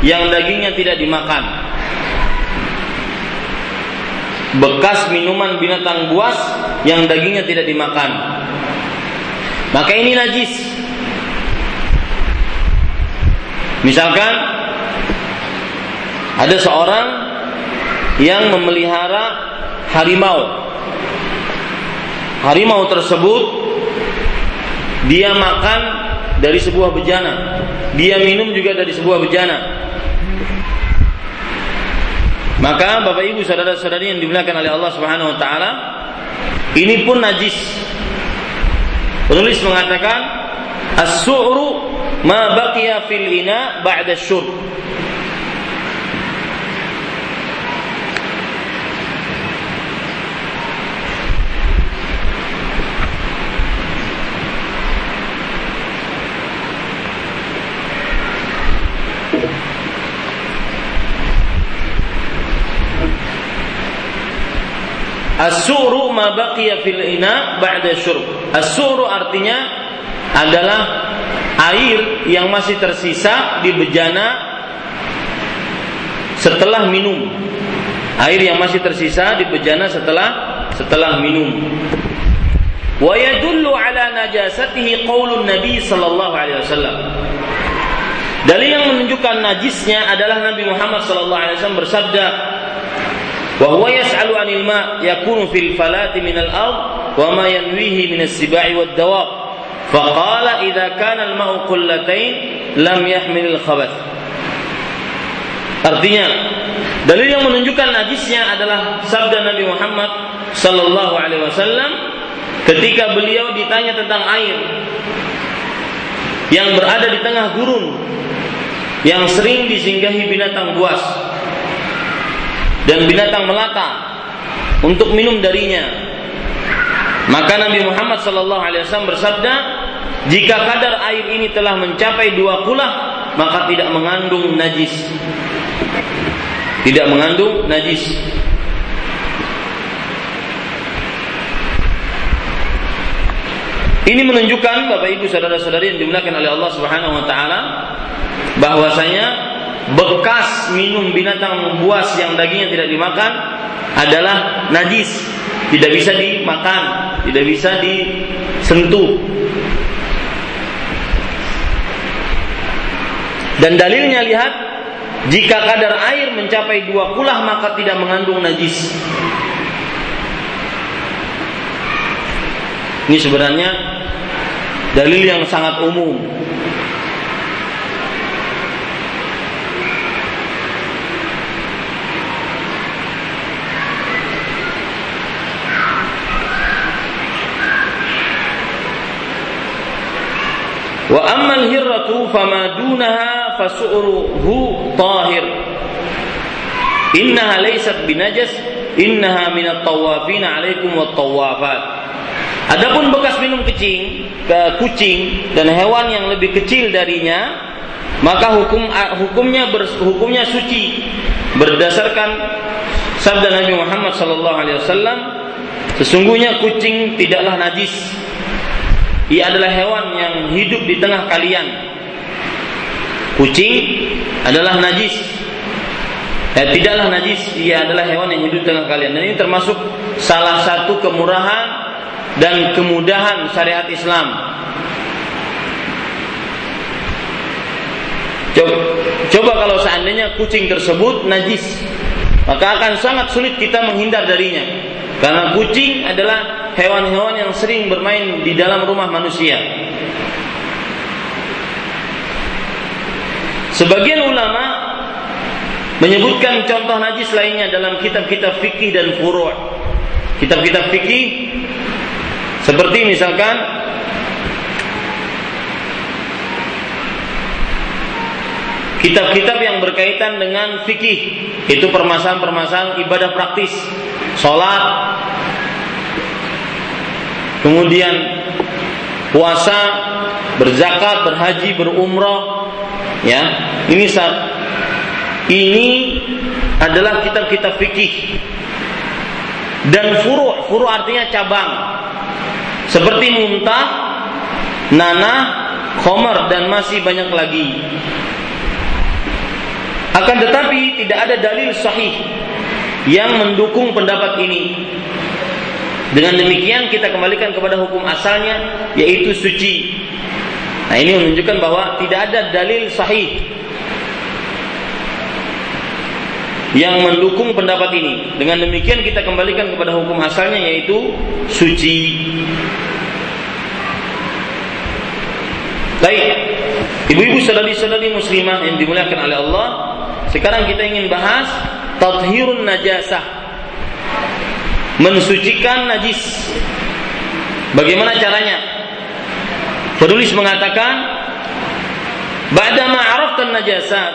yang dagingnya tidak dimakan bekas minuman binatang buas yang dagingnya tidak dimakan maka ini najis misalkan ada seorang yang memelihara harimau harimau tersebut dia makan dari sebuah bejana. Dia minum juga dari sebuah bejana. Maka Bapak Ibu saudara-saudari yang dimuliakan oleh Allah Subhanahu wa taala, ini pun najis. Penulis mengatakan as-su'ru ma baqiya fil ina ba'da syurb. As-su'ru ma baqiya fil ina ba'da syurb. As-su'ru artinya adalah air yang masih tersisa di bejana setelah minum. Air yang masih tersisa di bejana setelah setelah minum. Wa yadullu ala najasatihi qaulun Nabi sallallahu alaihi wasallam. Dalil yang menunjukkan najisnya adalah Nabi Muhammad sallallahu alaihi wasallam bersabda, وهو يسأل عن الماء يكون في الفلاة من الأرض وما ينويه من السباع والدواب فقال إذا كان الماء قلتين لم يحمل الخبث Artinya, dalil yang menunjukkan najisnya adalah sabda Nabi Muhammad sallallahu alaihi wasallam ketika beliau ditanya tentang air yang berada di tengah gurun yang sering disinggahi binatang buas dan binatang melata untuk minum darinya. Maka Nabi Muhammad sallallahu alaihi wasallam bersabda, "Jika kadar air ini telah mencapai dua kulah, maka tidak mengandung najis." Tidak mengandung najis. Ini menunjukkan Bapak Ibu saudara-saudari yang dimuliakan oleh Allah Subhanahu wa taala bahwasanya bekas minum binatang buas yang dagingnya tidak dimakan adalah najis, tidak bisa dimakan, tidak bisa disentuh. Dan dalilnya lihat, jika kadar air mencapai dua kulah maka tidak mengandung najis. Ini sebenarnya dalil yang sangat umum Wa ammal hirratu fama dunaha fasu'ruhu tahir. Innaha laysat binajas, innaha minat tawafin alaikum wat tawafat. Adapun bekas minum kecing, ke kucing dan hewan yang lebih kecil darinya, maka hukum hukumnya ber, hukumnya suci berdasarkan sabda Nabi Muhammad sallallahu alaihi wasallam sesungguhnya kucing tidaklah najis ia adalah hewan yang hidup di tengah kalian. Kucing adalah najis. Eh, tidaklah najis, ia adalah hewan yang hidup di tengah kalian. Dan ini termasuk salah satu kemurahan dan kemudahan syariat Islam. Coba, coba kalau seandainya kucing tersebut najis, maka akan sangat sulit kita menghindar darinya. Karena kucing adalah hewan-hewan yang sering bermain di dalam rumah manusia. Sebagian ulama menyebutkan contoh najis lainnya dalam kitab-kitab fikih dan furu'. Kitab-kitab fikih seperti misalkan kitab-kitab yang berkaitan dengan fikih itu permasalahan-permasalahan ibadah praktis, sholat, kemudian puasa, berzakat, berhaji, berumrah, ya. Ini saat ini adalah kitab-kitab fikih. Dan furu furu artinya cabang. Seperti muntah, nanah, khomer dan masih banyak lagi. Akan tetapi tidak ada dalil sahih yang mendukung pendapat ini. Dengan demikian kita kembalikan kepada hukum asalnya yaitu suci. Nah ini menunjukkan bahwa tidak ada dalil sahih yang mendukung pendapat ini. Dengan demikian kita kembalikan kepada hukum asalnya yaitu suci. Baik, ibu-ibu saudari-saudari muslimah yang dimuliakan oleh Allah, sekarang kita ingin bahas tathhirun najasah. Mensucikan najis. Bagaimana caranya? Penulis mengatakan, "Ba'dama 'arafta najasat,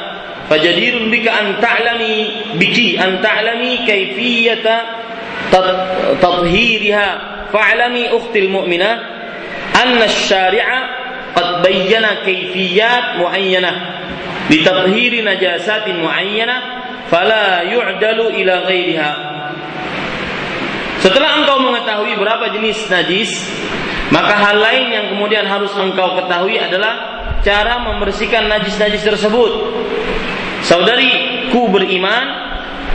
fajadirun bika an ta'lami biki an ta'lami kaifiyata tathhiriha fa'lami ukhtil mu'minah anna asy-syari'a qad bayyana kaifiyat muayyanah litathhiri najasatin muayyanah fala yu'dalu ila ghairiha setelah engkau mengetahui berapa jenis najis maka hal lain yang kemudian harus engkau ketahui adalah cara membersihkan najis-najis tersebut. Saudariku beriman,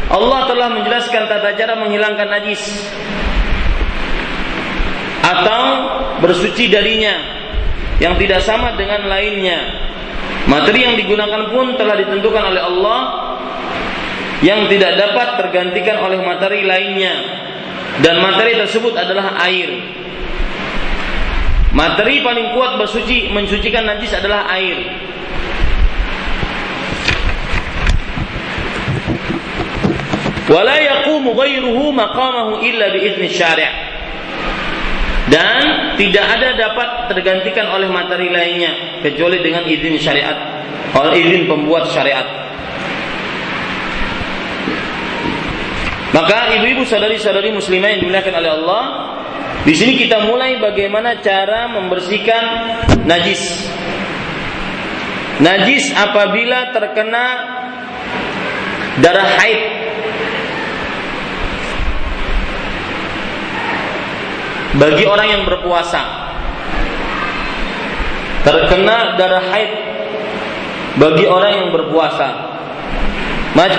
Allah telah menjelaskan tata cara menghilangkan najis atau bersuci darinya yang tidak sama dengan lainnya. Materi yang digunakan pun telah ditentukan oleh Allah yang tidak dapat tergantikan oleh materi lainnya dan materi tersebut adalah air. Materi paling kuat bersuci mensucikan najis adalah air. Wala yaqumu ghairuhu maqamahu illa syari'. Dan tidak ada dapat tergantikan oleh materi lainnya kecuali dengan izin syariat, oleh izin pembuat syariat. Maka ibu-ibu sadari-sadari muslimah yang dimuliakan oleh Allah, di sini kita mulai bagaimana cara membersihkan najis. Najis apabila terkena darah haid. Bagi orang yang berpuasa terkena darah haid bagi orang yang berpuasa.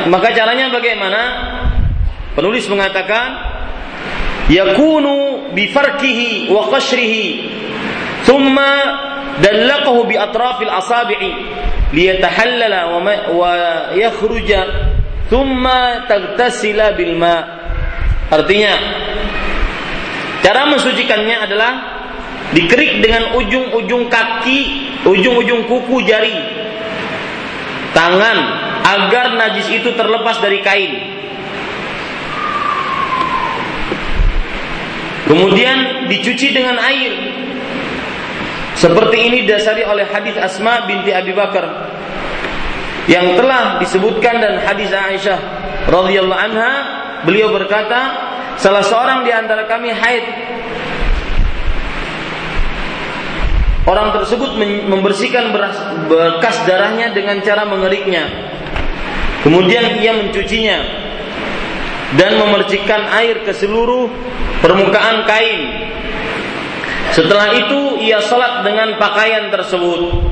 Maka caranya bagaimana? Penulis mengatakan yakunu bi farkihi wa qashrihi thumma dallaqahu bi atrafil asabi'i liyatahallala wa yakhruja thumma taghtasila bil ma. Artinya cara mensucikannya adalah dikerik dengan ujung-ujung kaki ujung-ujung kuku jari tangan agar najis itu terlepas dari kain Kemudian dicuci dengan air. Seperti ini dasari oleh hadis Asma binti Abi Bakar yang telah disebutkan dan hadis Aisyah radhiyallahu anha beliau berkata salah seorang di antara kami haid Orang tersebut membersihkan bekas darahnya dengan cara mengeriknya. Kemudian ia mencucinya dan memercikkan air ke seluruh permukaan kain. Setelah itu ia salat dengan pakaian tersebut.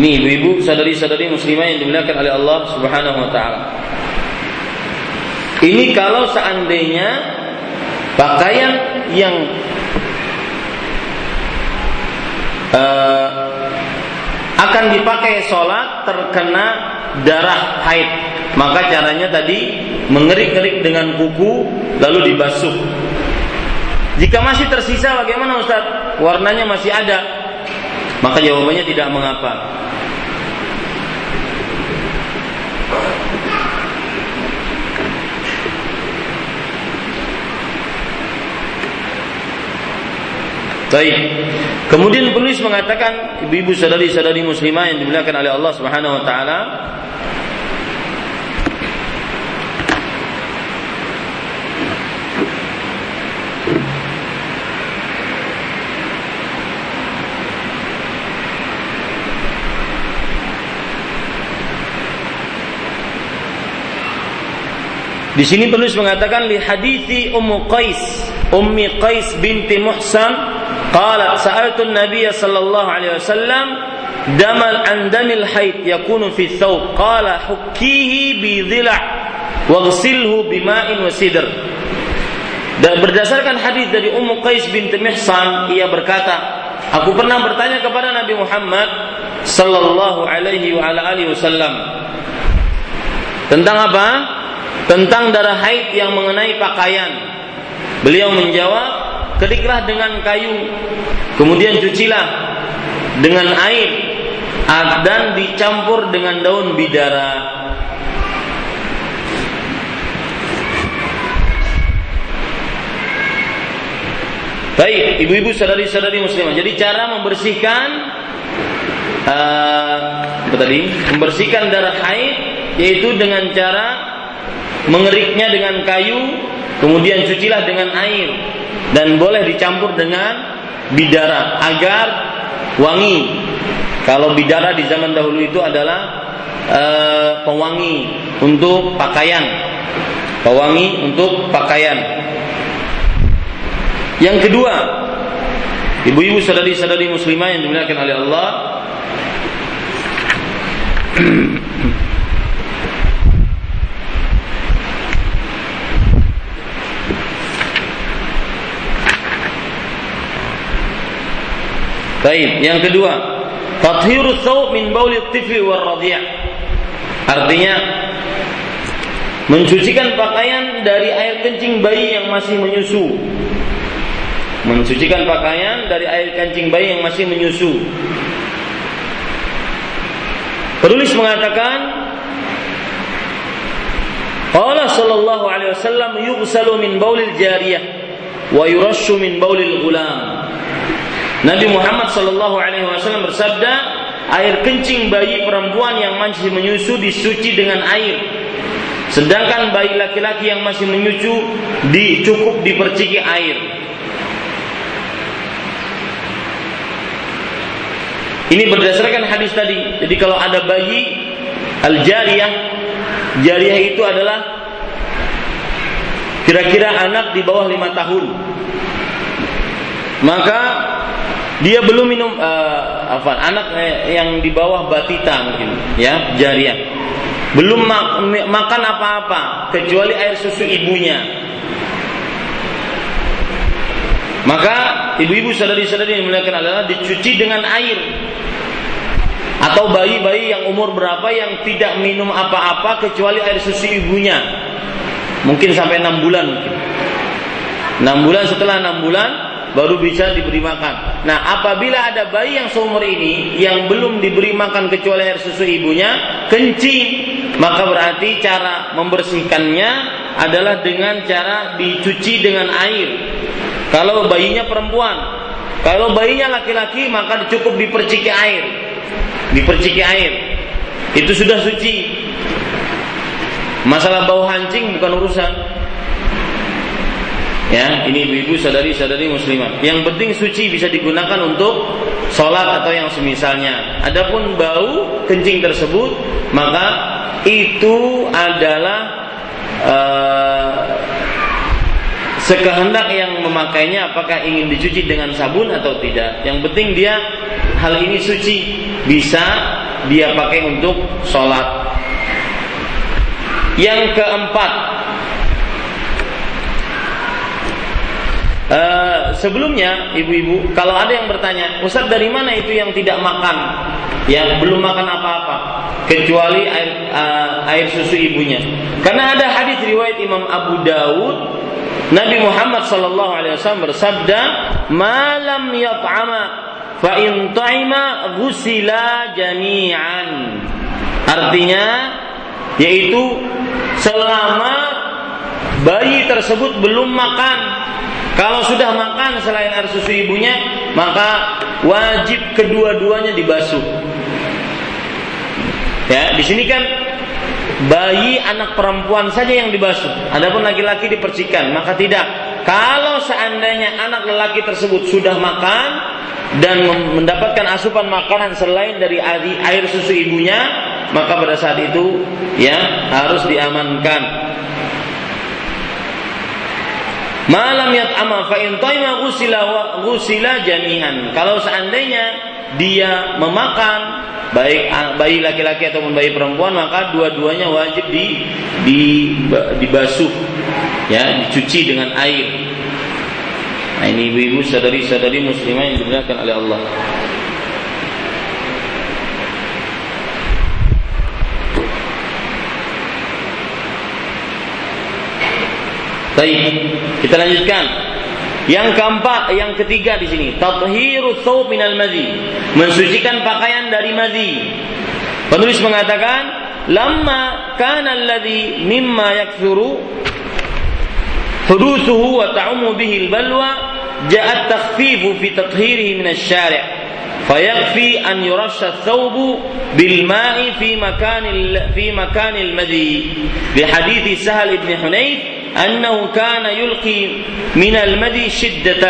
Ini ibu-ibu, sadari-sadari muslimah yang dimuliakan oleh Allah Subhanahu wa taala. Ini kalau seandainya pakaian yang uh, akan dipakai sholat terkena darah haid. Maka caranya tadi mengerik-erik dengan kuku lalu dibasuh. Jika masih tersisa bagaimana Ustaz? Warnanya masih ada. Maka jawabannya tidak mengapa Baik. Kemudian penulis mengatakan ibu-ibu sadari-sadari muslimah yang dimuliakan oleh Allah Subhanahu wa taala Di sini penulis mengatakan li hadithi Ummu Qais, Ummi Qais binti Muhsan قالت سألت النبي صلى الله عليه وسلم دم عن دم الحيض يكون في الثوب قال حكيه بضلع واغسله بماء وسدر dan berdasarkan hadis dari Ummu Qais binti Mihsan ia berkata aku pernah bertanya kepada Nabi Muhammad sallallahu alaihi wa ala alihi wasallam tentang apa tentang darah haid yang mengenai pakaian beliau menjawab ketiklah dengan kayu, kemudian cucilah dengan air dan dicampur dengan daun bidara. Baik, ibu-ibu sadari-sadari muslimah. Jadi cara membersihkan uh, apa tadi? Membersihkan darah haid yaitu dengan cara mengeriknya dengan kayu, kemudian cucilah dengan air dan boleh dicampur dengan bidara agar wangi. Kalau bidara di zaman dahulu itu adalah e, pewangi untuk pakaian. Pewangi untuk pakaian. Yang kedua, ibu-ibu saudari-saudari muslimah yang dimuliakan oleh Allah, Baik, yang kedua, tathhiru thawb min bauli tifli war radhi'. Artinya mencucikan pakaian dari air kencing bayi yang masih menyusu. Mencucikan pakaian dari air kencing bayi yang masih menyusu. Penulis mengatakan Allah sallallahu alaihi wasallam yughsalu min baulil jariyah wa yurashu min baulil ghulam. Nabi Muhammad Shallallahu Alaihi Wasallam bersabda, air kencing bayi perempuan yang masih menyusu disuci dengan air, sedangkan bayi laki-laki yang masih menyusu dicukup diperciki air. Ini berdasarkan hadis tadi. Jadi kalau ada bayi al-jariyah, jariyah itu adalah kira-kira anak di bawah lima tahun. Maka dia belum minum uh, apa anak yang di bawah batita mungkin ya jariah. Belum mak makan apa-apa kecuali air susu ibunya. Maka ibu-ibu sadari-sadari yang dimuliakan adalah dicuci dengan air. Atau bayi-bayi yang umur berapa yang tidak minum apa-apa kecuali air susu ibunya. Mungkin sampai enam bulan mungkin. Enam bulan setelah enam bulan baru bisa diberi makan. Nah, apabila ada bayi yang seumur ini yang belum diberi makan kecuali air susu ibunya, kencing, maka berarti cara membersihkannya adalah dengan cara dicuci dengan air. Kalau bayinya perempuan, kalau bayinya laki-laki maka cukup diperciki air. Diperciki air. Itu sudah suci. Masalah bau hancing bukan urusan. Ya, ini ibu-ibu sadari-sadari muslimah. Yang penting suci bisa digunakan untuk sholat atau yang semisalnya. Adapun bau kencing tersebut, maka itu adalah uh, sekehendak yang memakainya apakah ingin dicuci dengan sabun atau tidak. Yang penting dia hal ini suci bisa dia pakai untuk sholat. Yang keempat, sebelumnya ibu-ibu kalau ada yang bertanya, Ustaz dari mana itu yang tidak makan? Yang belum makan apa-apa kecuali air uh, air susu ibunya. Karena ada hadis riwayat Imam Abu Dawud Nabi Muhammad sallallahu alaihi wasallam bersabda, "Malam yat'ama fa in ta'ima jami'an." Artinya yaitu selama bayi tersebut belum makan kalau sudah makan selain air susu ibunya, maka wajib kedua-duanya dibasuh. Ya, di sini kan bayi anak perempuan saja yang dibasuh. Adapun laki-laki dipercikan, maka tidak. Kalau seandainya anak lelaki tersebut sudah makan dan mendapatkan asupan makanan selain dari air susu ibunya, maka pada saat itu ya harus diamankan Malam ama fa in taima ghusila ghusila jami'an. Kalau seandainya dia memakan baik bayi laki-laki ataupun bayi perempuan maka dua-duanya wajib di, di dibasuh ya dicuci dengan air. Nah ini ibu-ibu sadari-sadari muslimah yang dimuliakan oleh Allah. Baik, kita lanjutkan. Yang keempat, yang ketiga di sini, tathiru thawb minal madhi, mensucikan pakaian dari madhi. Penulis mengatakan, lamma kana alladhi mimma yakthuru huduthuhu wa ta'umu bihi al-balwa ja'a takhfifu fi tathhirihi min asy-syari' فيكفي أن يرش الثوب بالماء في مكان في مكان المذي لحديث سهل بن حنيف أنه كان يلقي من المدي شدة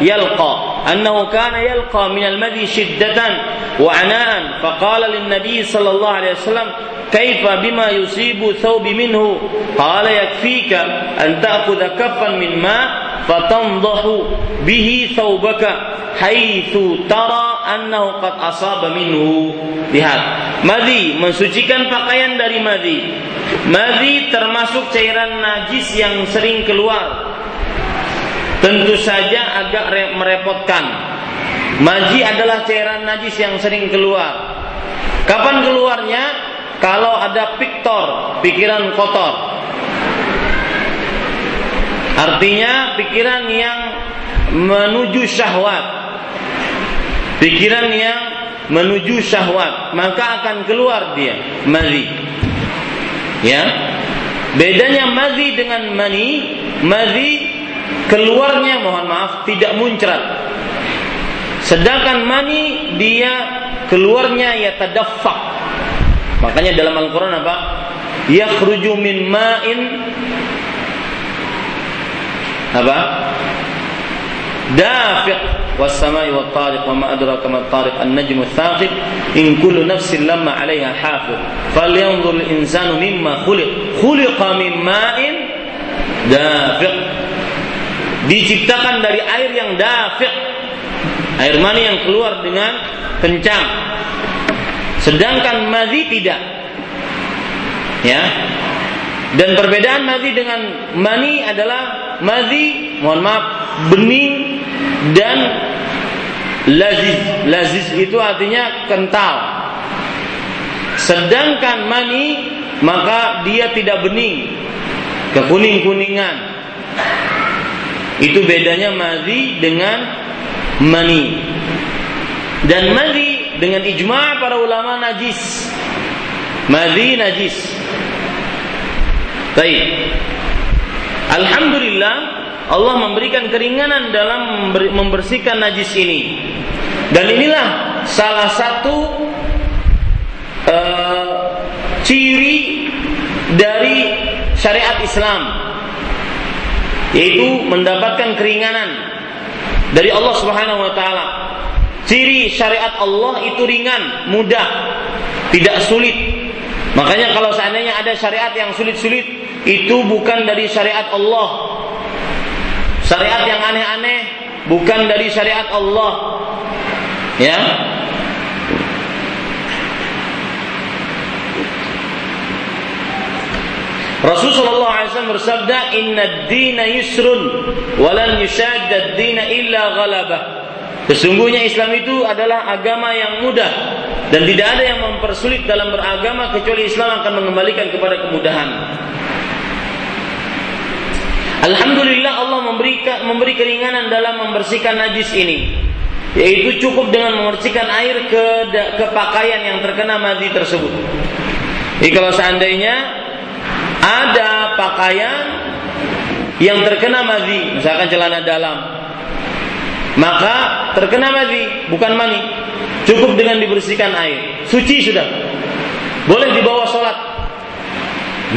يلقى. أنه كان يلقى من المدي شدة وعناء. فقال للنبي صلى الله عليه وسلم كيف بما يصيب ثوب منه؟ قال يكفيك أن تأخذ كفا من ماء فتنضح به ثوبك حيث ترى annahu qad asaba minhu. Lihat, madhi mensucikan pakaian dari madhi. Madhi termasuk cairan najis yang sering keluar. Tentu saja agak merepotkan. Maji adalah cairan najis yang sering keluar. Kapan keluarnya? Kalau ada piktor, pikiran kotor. Artinya pikiran yang menuju syahwat pikiran yang menuju syahwat maka akan keluar dia madhi ya. Bedanya madhi dengan mani madhi keluarnya mohon maaf tidak muncrat. Sedangkan mani dia keluarnya ya tadaffaq makanya dalam Al-Qur'an apa? Yakhruju min ma'in. Apa? Dafiq والسماء والطارق وما أدراك ما الطارق النجم الثاقب إن كل نفس لما عليها حافظ فلينظر الإنسان مما خلق خلق من ماء دافق diciptakan dari air yang dafiq air mani yang keluar dengan kencang sedangkan madhi tidak ya dan perbedaan madhi dengan mani adalah madhi mohon maaf bening dan laziz laziz itu artinya kental. Sedangkan mani maka dia tidak bening. Kekuning kuningan itu bedanya mazi dengan mani. Dan mazi dengan ijma para ulama najis. Mazi najis. Baik. Alhamdulillah Allah memberikan keringanan dalam membersihkan najis ini. Dan inilah salah satu uh, ciri dari syariat Islam yaitu mendapatkan keringanan dari Allah Subhanahu wa taala. Ciri syariat Allah itu ringan, mudah, tidak sulit. Makanya kalau seandainya ada syariat yang sulit-sulit, itu bukan dari syariat Allah, Syariat yang aneh-aneh bukan dari syariat Allah. Ya. Rasulullah SAW bersabda, Inna dina yusrun, walan yushadda dina illa ghalabah. Sesungguhnya Islam itu adalah agama yang mudah dan tidak ada yang mempersulit dalam beragama kecuali Islam akan mengembalikan kepada kemudahan. Alhamdulillah Allah memberi memberi keringanan dalam membersihkan najis ini yaitu cukup dengan membersihkan air ke ke pakaian yang terkena madhi tersebut. Jadi kalau seandainya ada pakaian yang terkena madhi, misalkan celana dalam, maka terkena madhi bukan mani, cukup dengan dibersihkan air, suci sudah, boleh dibawa sholat.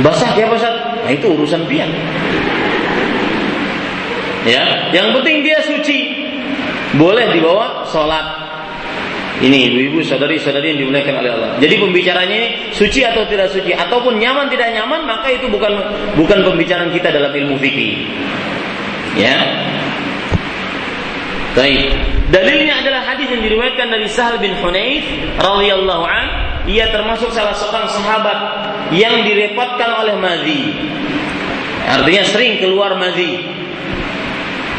Basah ya basah, nah itu urusan pian. Ya, yang penting dia suci, boleh dibawa sholat. Ini ibu-ibu saudari-saudari yang dimuliakan oleh Allah. Jadi pembicaranya ini suci atau tidak suci ataupun nyaman tidak nyaman maka itu bukan bukan pembicaraan kita dalam ilmu fikih. Ya. Baik. Dalilnya adalah hadis yang diriwayatkan dari Sahal bin Hunayf radhiyallahu an, ia termasuk salah seorang sahabat yang direpotkan oleh madhi. Artinya sering keluar madhi.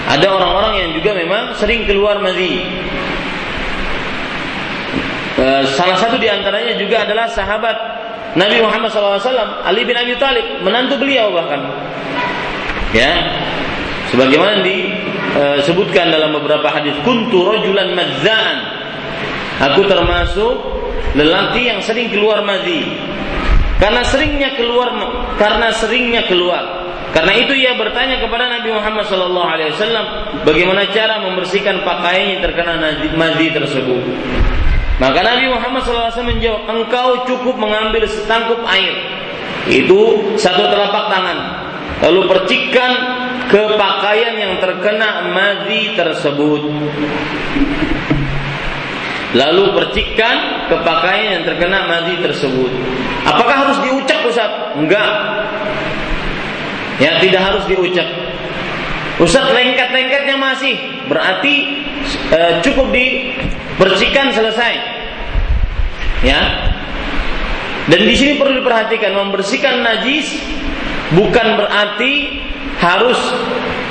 Ada orang-orang yang juga memang sering keluar madhi. E, salah satu di antaranya juga adalah sahabat Nabi Muhammad SAW, Ali bin Abi Thalib, menantu beliau bahkan. Ya, sebagaimana disebutkan dalam beberapa hadis, kuntu rajulan madzaan. Aku termasuk lelaki yang sering keluar madhi. Karena seringnya keluar karena seringnya keluar karena itu ia bertanya kepada Nabi Muhammad SAW, bagaimana cara membersihkan pakaian yang terkena madhi tersebut. Maka Nabi Muhammad SAW menjawab, engkau cukup mengambil setangkup air. Itu satu telapak tangan. Lalu percikan ke pakaian yang terkena madhi tersebut. Lalu percikan ke pakaian yang terkena madhi tersebut. Apakah harus diucap Ustaz? Enggak. Ya tidak harus diucap. Ustaz lengket-lengketnya masih berarti e, cukup dibersihkan selesai. Ya. Dan di sini perlu diperhatikan membersihkan najis bukan berarti harus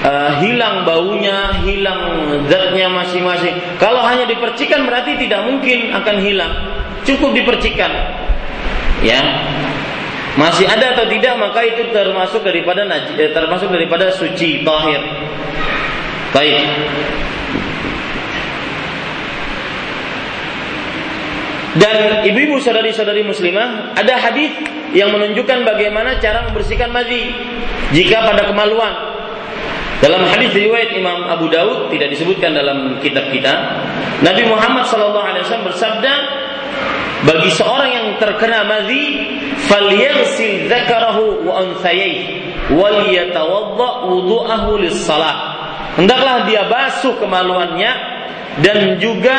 e, hilang baunya, hilang zatnya masing-masing. Kalau hanya dipercikan berarti tidak mungkin akan hilang. Cukup dipercikan. Ya masih ada atau tidak maka itu termasuk daripada eh, termasuk daripada suci tahir. Baik. Dan ibu-ibu saudari-saudari muslimah ada hadis yang menunjukkan bagaimana cara membersihkan madhi jika pada kemaluan. Dalam hadis riwayat Imam Abu Daud tidak disebutkan dalam kitab kita, Nabi Muhammad SAW bersabda, bagi seorang yang terkena madhi falyaghsil dzakarahu wa unthayai wal yatawadda wudu'ahu lis-salah. Hendaklah dia basuh kemaluannya dan juga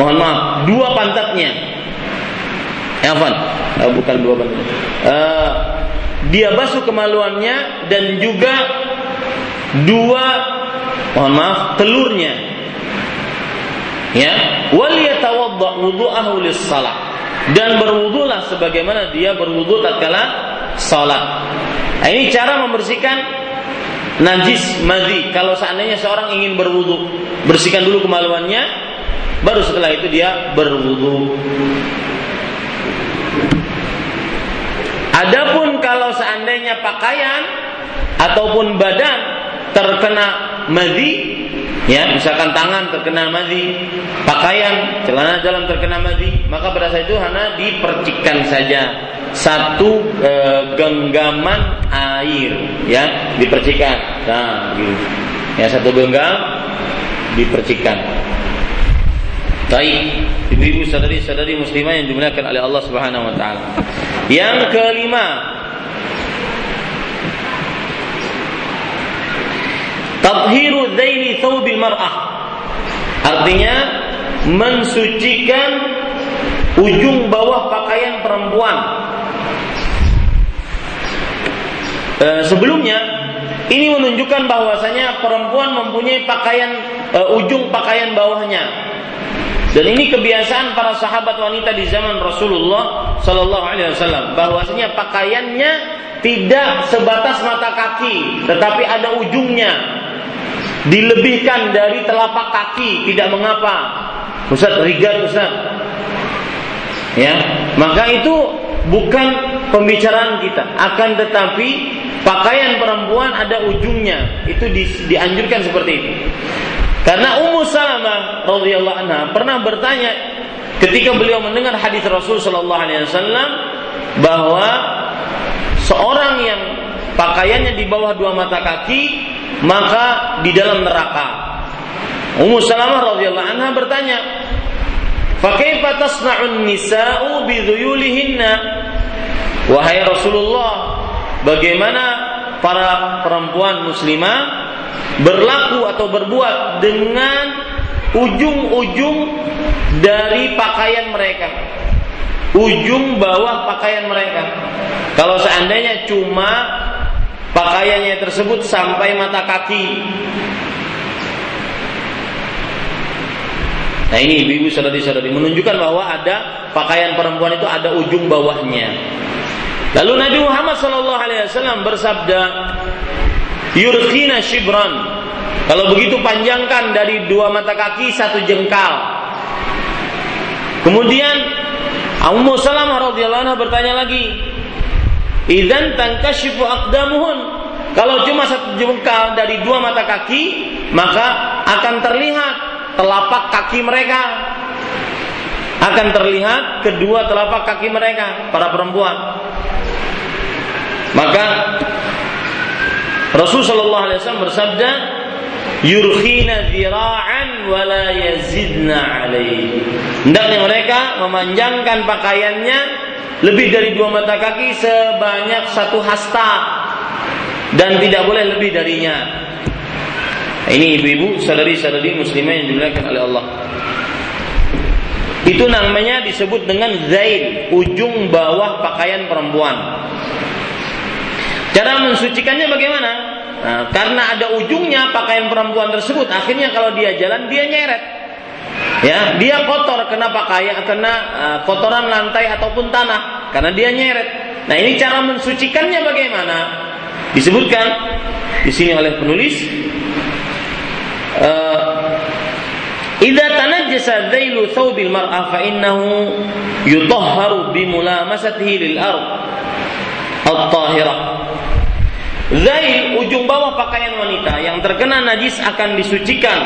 mohon maaf dua pantatnya. Ya Afan uh, bukan dua pantatnya uh, dia basuh kemaluannya dan juga dua mohon maaf telurnya ya wal yatawadda wudu'ahu lis-salah dan berwudulah sebagaimana dia berwudu tatkala salat. Nah, ini cara membersihkan najis madhi. Kalau seandainya seorang ingin berwudu, bersihkan dulu kemaluannya, baru setelah itu dia berwudu. Adapun kalau seandainya pakaian ataupun badan terkena madhi, ya misalkan tangan terkena madhi, pakaian celana dalam terkena madhi, maka pada saat itu hanya dipercikan saja satu e, genggaman air, ya dipercikan. Nah, gitu. Ya satu genggam dipercikan. Baik, ibu-ibu sadari-sadari muslimah yang dimuliakan oleh Allah Subhanahu wa taala. Yang kelima, Tadhiru zaini thawbil mar'ah. Artinya mensucikan ujung bawah pakaian perempuan. E, sebelumnya ini menunjukkan bahwasanya perempuan mempunyai pakaian e, ujung pakaian bawahnya. Dan ini kebiasaan para sahabat wanita di zaman Rasulullah Sallallahu Alaihi Wasallam bahwasanya pakaiannya tidak sebatas mata kaki, tetapi ada ujungnya. Dilebihkan dari telapak kaki, tidak mengapa. Ustaz, rigat Ustaz. Ya, maka itu bukan pembicaraan kita. Akan tetapi pakaian perempuan ada ujungnya. Itu di, dianjurkan seperti itu. Karena Ummu Salamah radhiyallahu anha pernah bertanya ketika beliau mendengar hadis Rasul sallallahu alaihi wasallam bahwa seorang yang pakaiannya di bawah dua mata kaki maka di dalam neraka. Ummu Salamah radhiyallahu anha bertanya, "Fakaifa tasna'un nisa'u bidhuyulihinna?" Wahai Rasulullah, bagaimana para perempuan muslimah berlaku atau berbuat dengan ujung-ujung dari pakaian mereka. Ujung bawah pakaian mereka. Kalau seandainya cuma pakaiannya tersebut sampai mata kaki. Nah ini ibu-ibu saudari-saudari menunjukkan bahwa ada pakaian perempuan itu ada ujung bawahnya. Lalu Nabi Muhammad SAW bersabda, Yurkhina shibran. Kalau begitu panjangkan dari dua mata kaki satu jengkal. Kemudian Ummu Salamah radhiyallahu anha bertanya lagi, "Idzan tankashifu aqdamuhun?" Kalau cuma satu jengkal dari dua mata kaki, maka akan terlihat telapak kaki mereka. Akan terlihat kedua telapak kaki mereka, para perempuan. Maka Rasul Shallallahu Alaihi Wasallam bersabda, yurkhina zira'an wa la yazidna alaihi. Hendaknya mereka memanjangkan pakaiannya lebih dari dua mata kaki sebanyak satu hasta dan tidak boleh lebih darinya. Ini ibu-ibu, saudari-saudari muslimah yang dimuliakan oleh Allah. Itu namanya disebut dengan zail, ujung bawah pakaian perempuan. Cara mensucikannya bagaimana? Nah, karena ada ujungnya pakaian perempuan tersebut, akhirnya kalau dia jalan dia nyeret. Ya, dia kotor. Kena pakaian, kena uh, kotoran lantai ataupun tanah. Karena dia nyeret. Nah, ini cara mensucikannya bagaimana? Disebutkan di sini oleh penulis uh, Idza tanajjasa dhailu thawbil mar'ah fa innahu yutahharu bi mulamasatihi lil ard at-tahirah Zail ujung bawah pakaian wanita yang terkena najis akan disucikan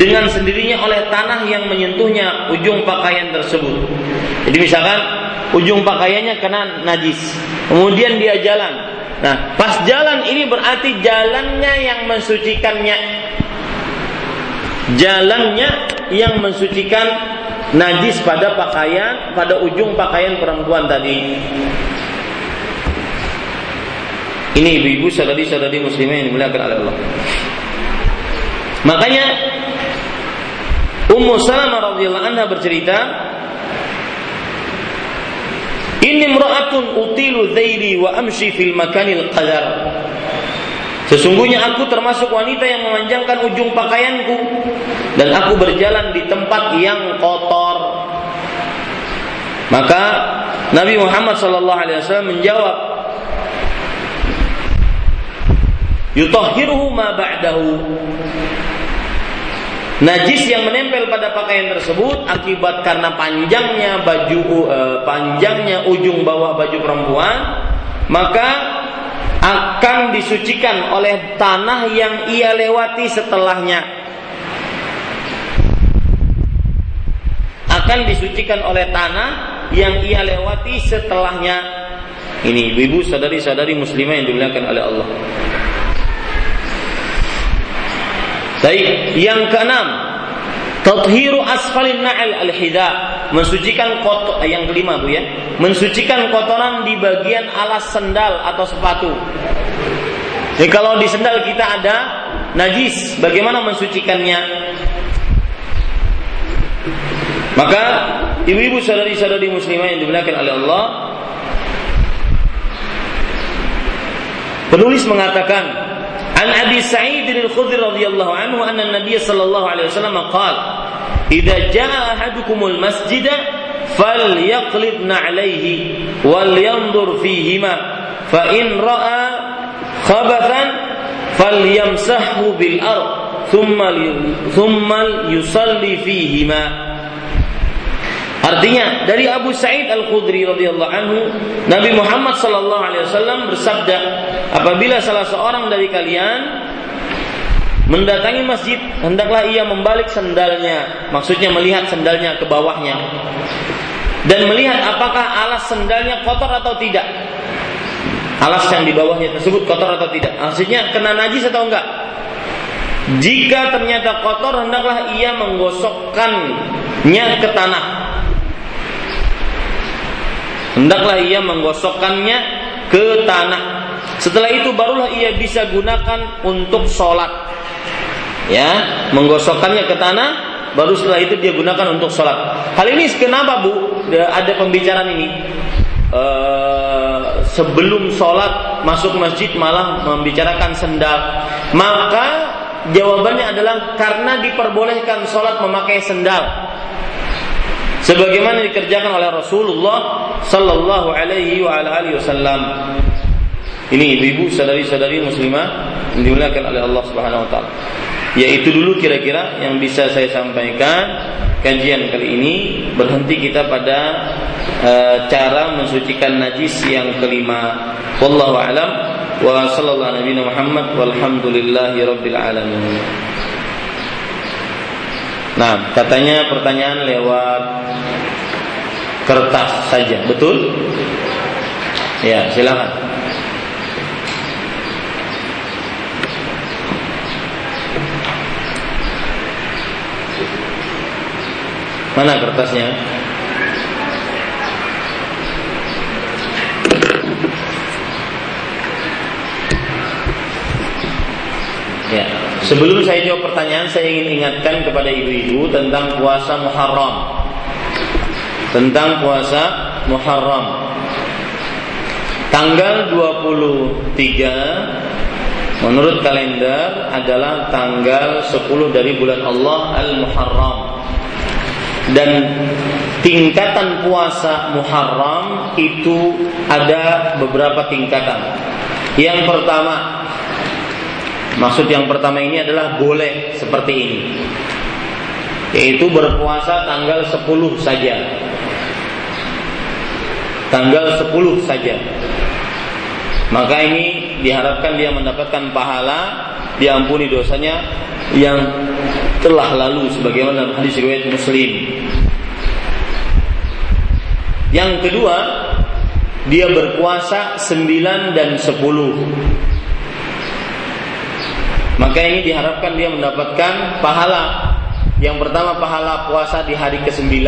dengan sendirinya oleh tanah yang menyentuhnya ujung pakaian tersebut. Jadi misalkan ujung pakaiannya kena najis, kemudian dia jalan. Nah, pas jalan ini berarti jalannya yang mensucikannya. Jalannya yang mensucikan najis pada pakaian, pada ujung pakaian perempuan tadi. Ini ibu-ibu saudari-saudari muslimah yang dimuliakan oleh Allah. Makanya Ummu Salamah radhiyallahu anha bercerita, "Inni imra'atun utilu dzaili wa amshi fil makanil qadar." Sesungguhnya aku termasuk wanita yang memanjangkan ujung pakaianku dan aku berjalan di tempat yang kotor. Maka Nabi Muhammad sallallahu alaihi wasallam menjawab, yutahhiruhu ma ba'dahu Najis yang menempel pada pakaian tersebut akibat karena panjangnya baju uh, panjangnya ujung bawah baju perempuan maka akan disucikan oleh tanah yang ia lewati setelahnya. Akan disucikan oleh tanah yang ia lewati setelahnya. Ini ibu-ibu sadari-sadari muslimah yang dimuliakan oleh Allah Baik, yang keenam, tathiru asfalin na'al al-hida, mensucikan kotor eh, yang kelima Bu ya, mensucikan kotoran di bagian alas sendal atau sepatu. Jadi kalau di sendal kita ada najis, bagaimana mensucikannya? Maka ibu-ibu saudari-saudari muslimah yang dimuliakan oleh Allah Penulis mengatakan عن أبي سعيد الخدري رضي الله عنه أن النبي صلى الله عليه وسلم قال: إذا جاء أحدكم المسجد فليقلب نعليه ولينظر فيهما فإن رأى خبثا فليمسحه بالأرض ثم ثم يصلي فيهما. Artinya dari Abu Sa'id Al-Khudri radhiyallahu anhu, Nabi Muhammad sallallahu alaihi wasallam bersabda, apabila salah seorang dari kalian mendatangi masjid, hendaklah ia membalik sendalnya, maksudnya melihat sendalnya ke bawahnya. Dan melihat apakah alas sendalnya kotor atau tidak. Alas yang di bawahnya tersebut kotor atau tidak. Maksudnya kena najis atau enggak? Jika ternyata kotor, hendaklah ia menggosokkannya ke tanah hendaklah ia menggosokkannya ke tanah. Setelah itu barulah ia bisa gunakan untuk sholat. Ya, menggosokkannya ke tanah, baru setelah itu dia gunakan untuk sholat. Hal ini kenapa bu? Ada pembicaraan ini. Uh, sebelum sholat masuk masjid malah membicarakan sendal. Maka jawabannya adalah karena diperbolehkan sholat memakai sendal sebagaimana dikerjakan oleh Rasulullah sallallahu alaihi wa alihi wasallam. Ini ibu-ibu saudari-saudari muslimah yang dimuliakan oleh Allah Subhanahu wa taala. Yaitu dulu kira-kira yang bisa saya sampaikan kajian kali ini berhenti kita pada e, cara mensucikan najis yang kelima. Wallahu alam wa sallallahu alaihi Muhammad walhamdulillahi rabbil alamin. Nah, katanya pertanyaan lewat kertas saja, betul? Ya, silakan. Mana kertasnya? Ya. Sebelum saya jawab pertanyaan, saya ingin ingatkan kepada ibu-ibu tentang puasa Muharram. Tentang puasa Muharram. Tanggal 23 menurut kalender adalah tanggal 10 dari bulan Allah Al-Muharram. Dan tingkatan puasa Muharram itu ada beberapa tingkatan. Yang pertama, Maksud yang pertama ini adalah boleh seperti ini. Yaitu berpuasa tanggal 10 saja. Tanggal 10 saja. Maka ini diharapkan dia mendapatkan pahala, diampuni dosanya yang telah lalu sebagaimana dalam hadis riwayat Muslim. Yang kedua, dia berpuasa 9 dan 10 maka ini diharapkan dia mendapatkan pahala. Yang pertama pahala puasa di hari ke-9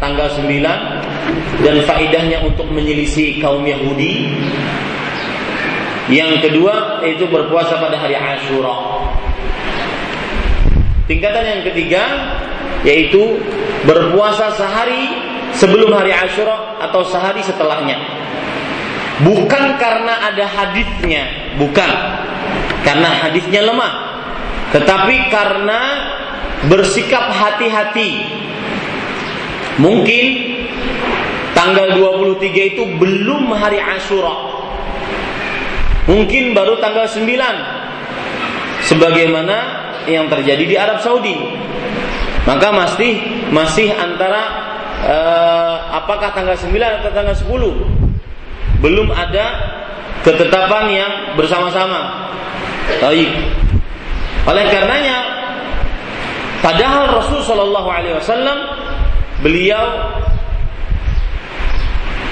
tanggal 9 dan faidahnya untuk menyelisih kaum Yahudi. Yang kedua yaitu berpuasa pada hari Ashura. Tingkatan yang ketiga yaitu berpuasa sehari sebelum hari Ashura atau sehari setelahnya. Bukan karena ada hadisnya, bukan karena hadisnya lemah, tetapi karena bersikap hati-hati. Mungkin tanggal 23 itu belum hari Ashura. Mungkin baru tanggal 9. Sebagaimana yang terjadi di Arab Saudi. Maka masih masih antara uh, apakah tanggal 9 atau tanggal 10. Belum ada ketetapan yang bersama-sama Baik. Oleh karenanya, padahal Rasul Shallallahu Alaihi Wasallam beliau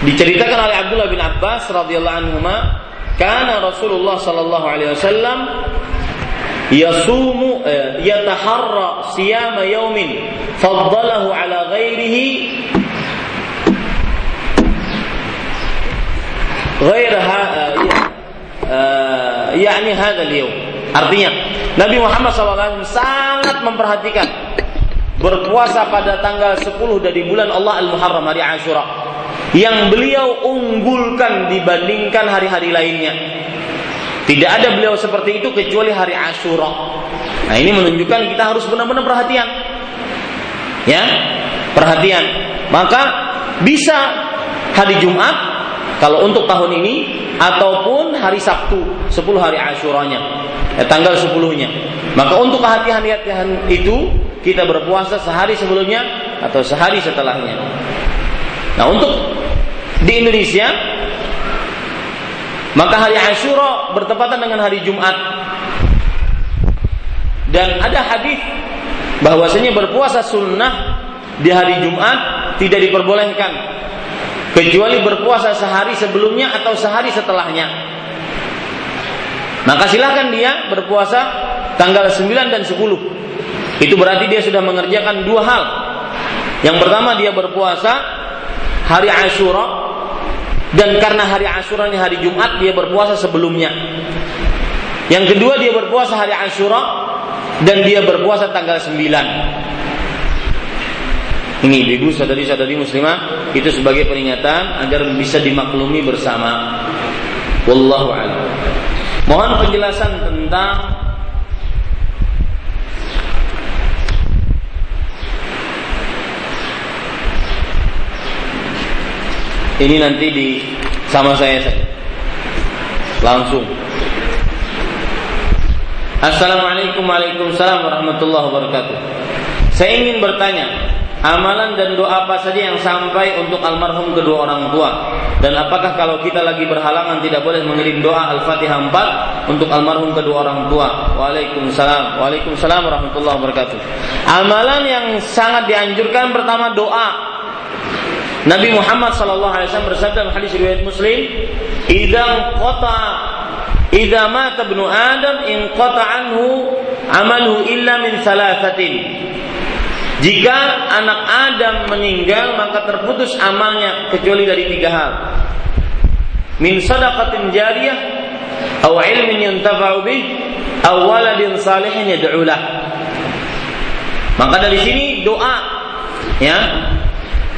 diceritakan oleh Abdullah bin Abbas radhiyallahu anhu karena Rasulullah Shallallahu Alaihi Wasallam yasumu eh, yataharra siyama yaumin ala ghairihi ghair uh, yakni hadzal yaum. Artinya Nabi Muhammad SAW sangat memperhatikan berpuasa pada tanggal 10 dari bulan Allah Al-Muharram hari Ashura yang beliau unggulkan dibandingkan hari-hari lainnya. Tidak ada beliau seperti itu kecuali hari Ashura. Nah, ini menunjukkan kita harus benar-benar perhatian. Ya, perhatian. Maka bisa hari Jumat Kalau untuk tahun ini ataupun hari Sabtu 10 hari Asyuranya, ya, tanggal 10-nya. Maka untuk kehati-hatian itu kita berpuasa sehari sebelumnya atau sehari setelahnya. Nah, untuk di Indonesia maka hari Asyura bertepatan dengan hari Jumat. Dan ada hadis bahwasanya berpuasa sunnah di hari Jumat tidak diperbolehkan kecuali berpuasa sehari sebelumnya atau sehari setelahnya. Maka silakan dia berpuasa tanggal 9 dan 10. Itu berarti dia sudah mengerjakan dua hal. Yang pertama dia berpuasa hari Ashura dan karena hari Ashuranya hari Jumat dia berpuasa sebelumnya. Yang kedua dia berpuasa hari Ashura dan dia berpuasa tanggal 9. Ini ibu sadari-sadari muslimah itu sebagai peringatan agar bisa dimaklumi bersama. Wallahu a'lam. Mohon penjelasan tentang Ini nanti di sama saya saja. Langsung. Assalamualaikum warahmatullahi wabarakatuh. Saya ingin bertanya, Amalan dan doa apa saja yang sampai untuk almarhum kedua orang tua? Dan apakah kalau kita lagi berhalangan tidak boleh mengirim doa Al-Fatihah 4 Untuk almarhum kedua orang tua? Waalaikumsalam. Waalaikumsalam warahmatullahi wabarakatuh. Amalan yang sangat dianjurkan pertama doa. Nabi Muhammad SAW bersabda dalam hadis riwayat Muslim Idza qata Idza mata ibnu Adam in qata anhu amaluhu illa min salasatin jika anak Adam meninggal maka terputus amalnya kecuali dari tiga hal. Min sadaqatin jariyah aw ilmin yuntafa'u bih aw waladin salihin yad'u Maka dari sini doa ya.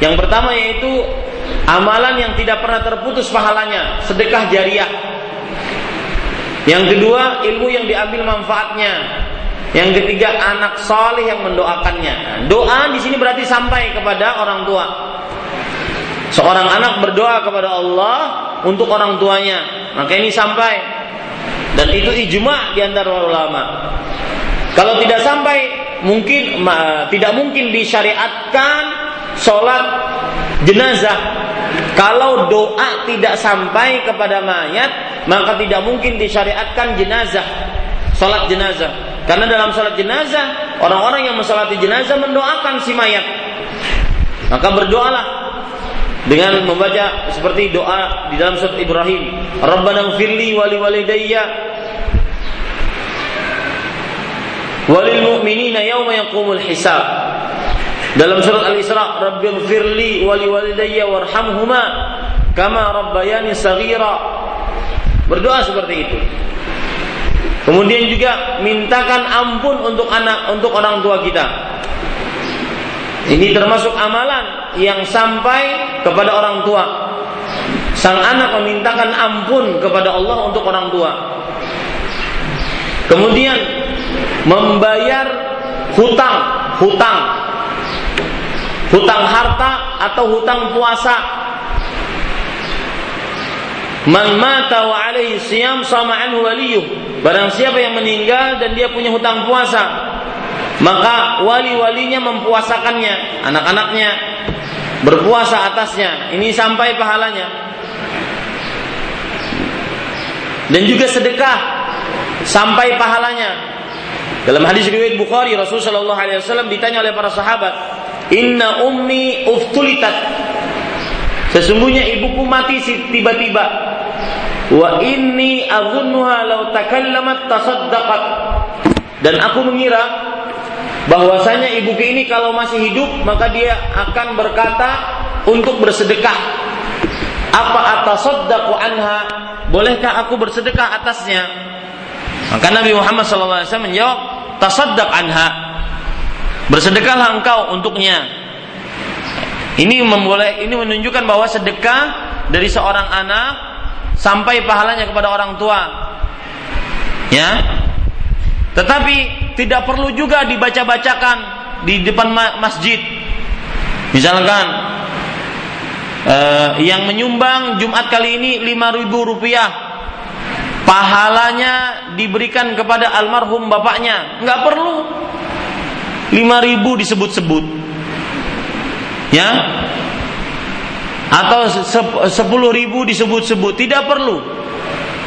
Yang pertama yaitu amalan yang tidak pernah terputus pahalanya, sedekah jariah. Yang kedua, ilmu yang diambil manfaatnya. Yang ketiga anak soleh yang mendoakannya. Doa di sini berarti sampai kepada orang tua. Seorang anak berdoa kepada Allah untuk orang tuanya, maka ini sampai dan itu ijma di antara ulama. Kalau tidak sampai, mungkin ma, tidak mungkin disyariatkan sholat jenazah. Kalau doa tidak sampai kepada mayat, maka tidak mungkin disyariatkan jenazah, sholat jenazah. Karena dalam salat jenazah, orang-orang yang mensolati jenazah mendoakan si mayat. Maka berdoalah dengan membaca seperti doa di dalam surat Ibrahim, Rabbana firli wali walidayya walil mu'minina yawma yaqumul hisab. Dalam surat Al-Isra, Rabbil firli wali walidayya warhamhuma kama rabbayani saghira. Berdoa seperti itu. Kemudian juga mintakan ampun untuk anak, untuk orang tua kita. Ini termasuk amalan yang sampai kepada orang tua. Sang anak memintakan ampun kepada Allah untuk orang tua. Kemudian membayar hutang, hutang. Hutang harta atau hutang puasa Man mata wa alaihi siyam sama anhu waliyuh. Barang siapa yang meninggal dan dia punya hutang puasa, maka wali-walinya mempuasakannya, anak-anaknya berpuasa atasnya. Ini sampai pahalanya. Dan juga sedekah sampai pahalanya. Dalam hadis riwayat Bukhari Rasulullah Wasallam ditanya oleh para sahabat, Inna ummi uftulitat. Sesungguhnya ibuku mati tiba-tiba. Wa inni azunnuha law takallamat tasaddaqat. Dan aku mengira bahwasanya ibuku ini kalau masih hidup maka dia akan berkata untuk bersedekah. Apa atasaddaqu anha? Bolehkah aku bersedekah atasnya? Maka Nabi Muhammad SAW menjawab, tasaddaq anha. Bersedekahlah engkau untuknya. Ini memboleh, ini menunjukkan bahwa sedekah dari seorang anak sampai pahalanya kepada orang tua. Ya. Tetapi tidak perlu juga dibaca-bacakan di depan masjid. Misalkan uh, yang menyumbang Jumat kali ini 5000 rupiah pahalanya diberikan kepada almarhum bapaknya nggak perlu 5000 disebut-sebut ya? Atau 10.000 disebut-sebut. Tidak perlu.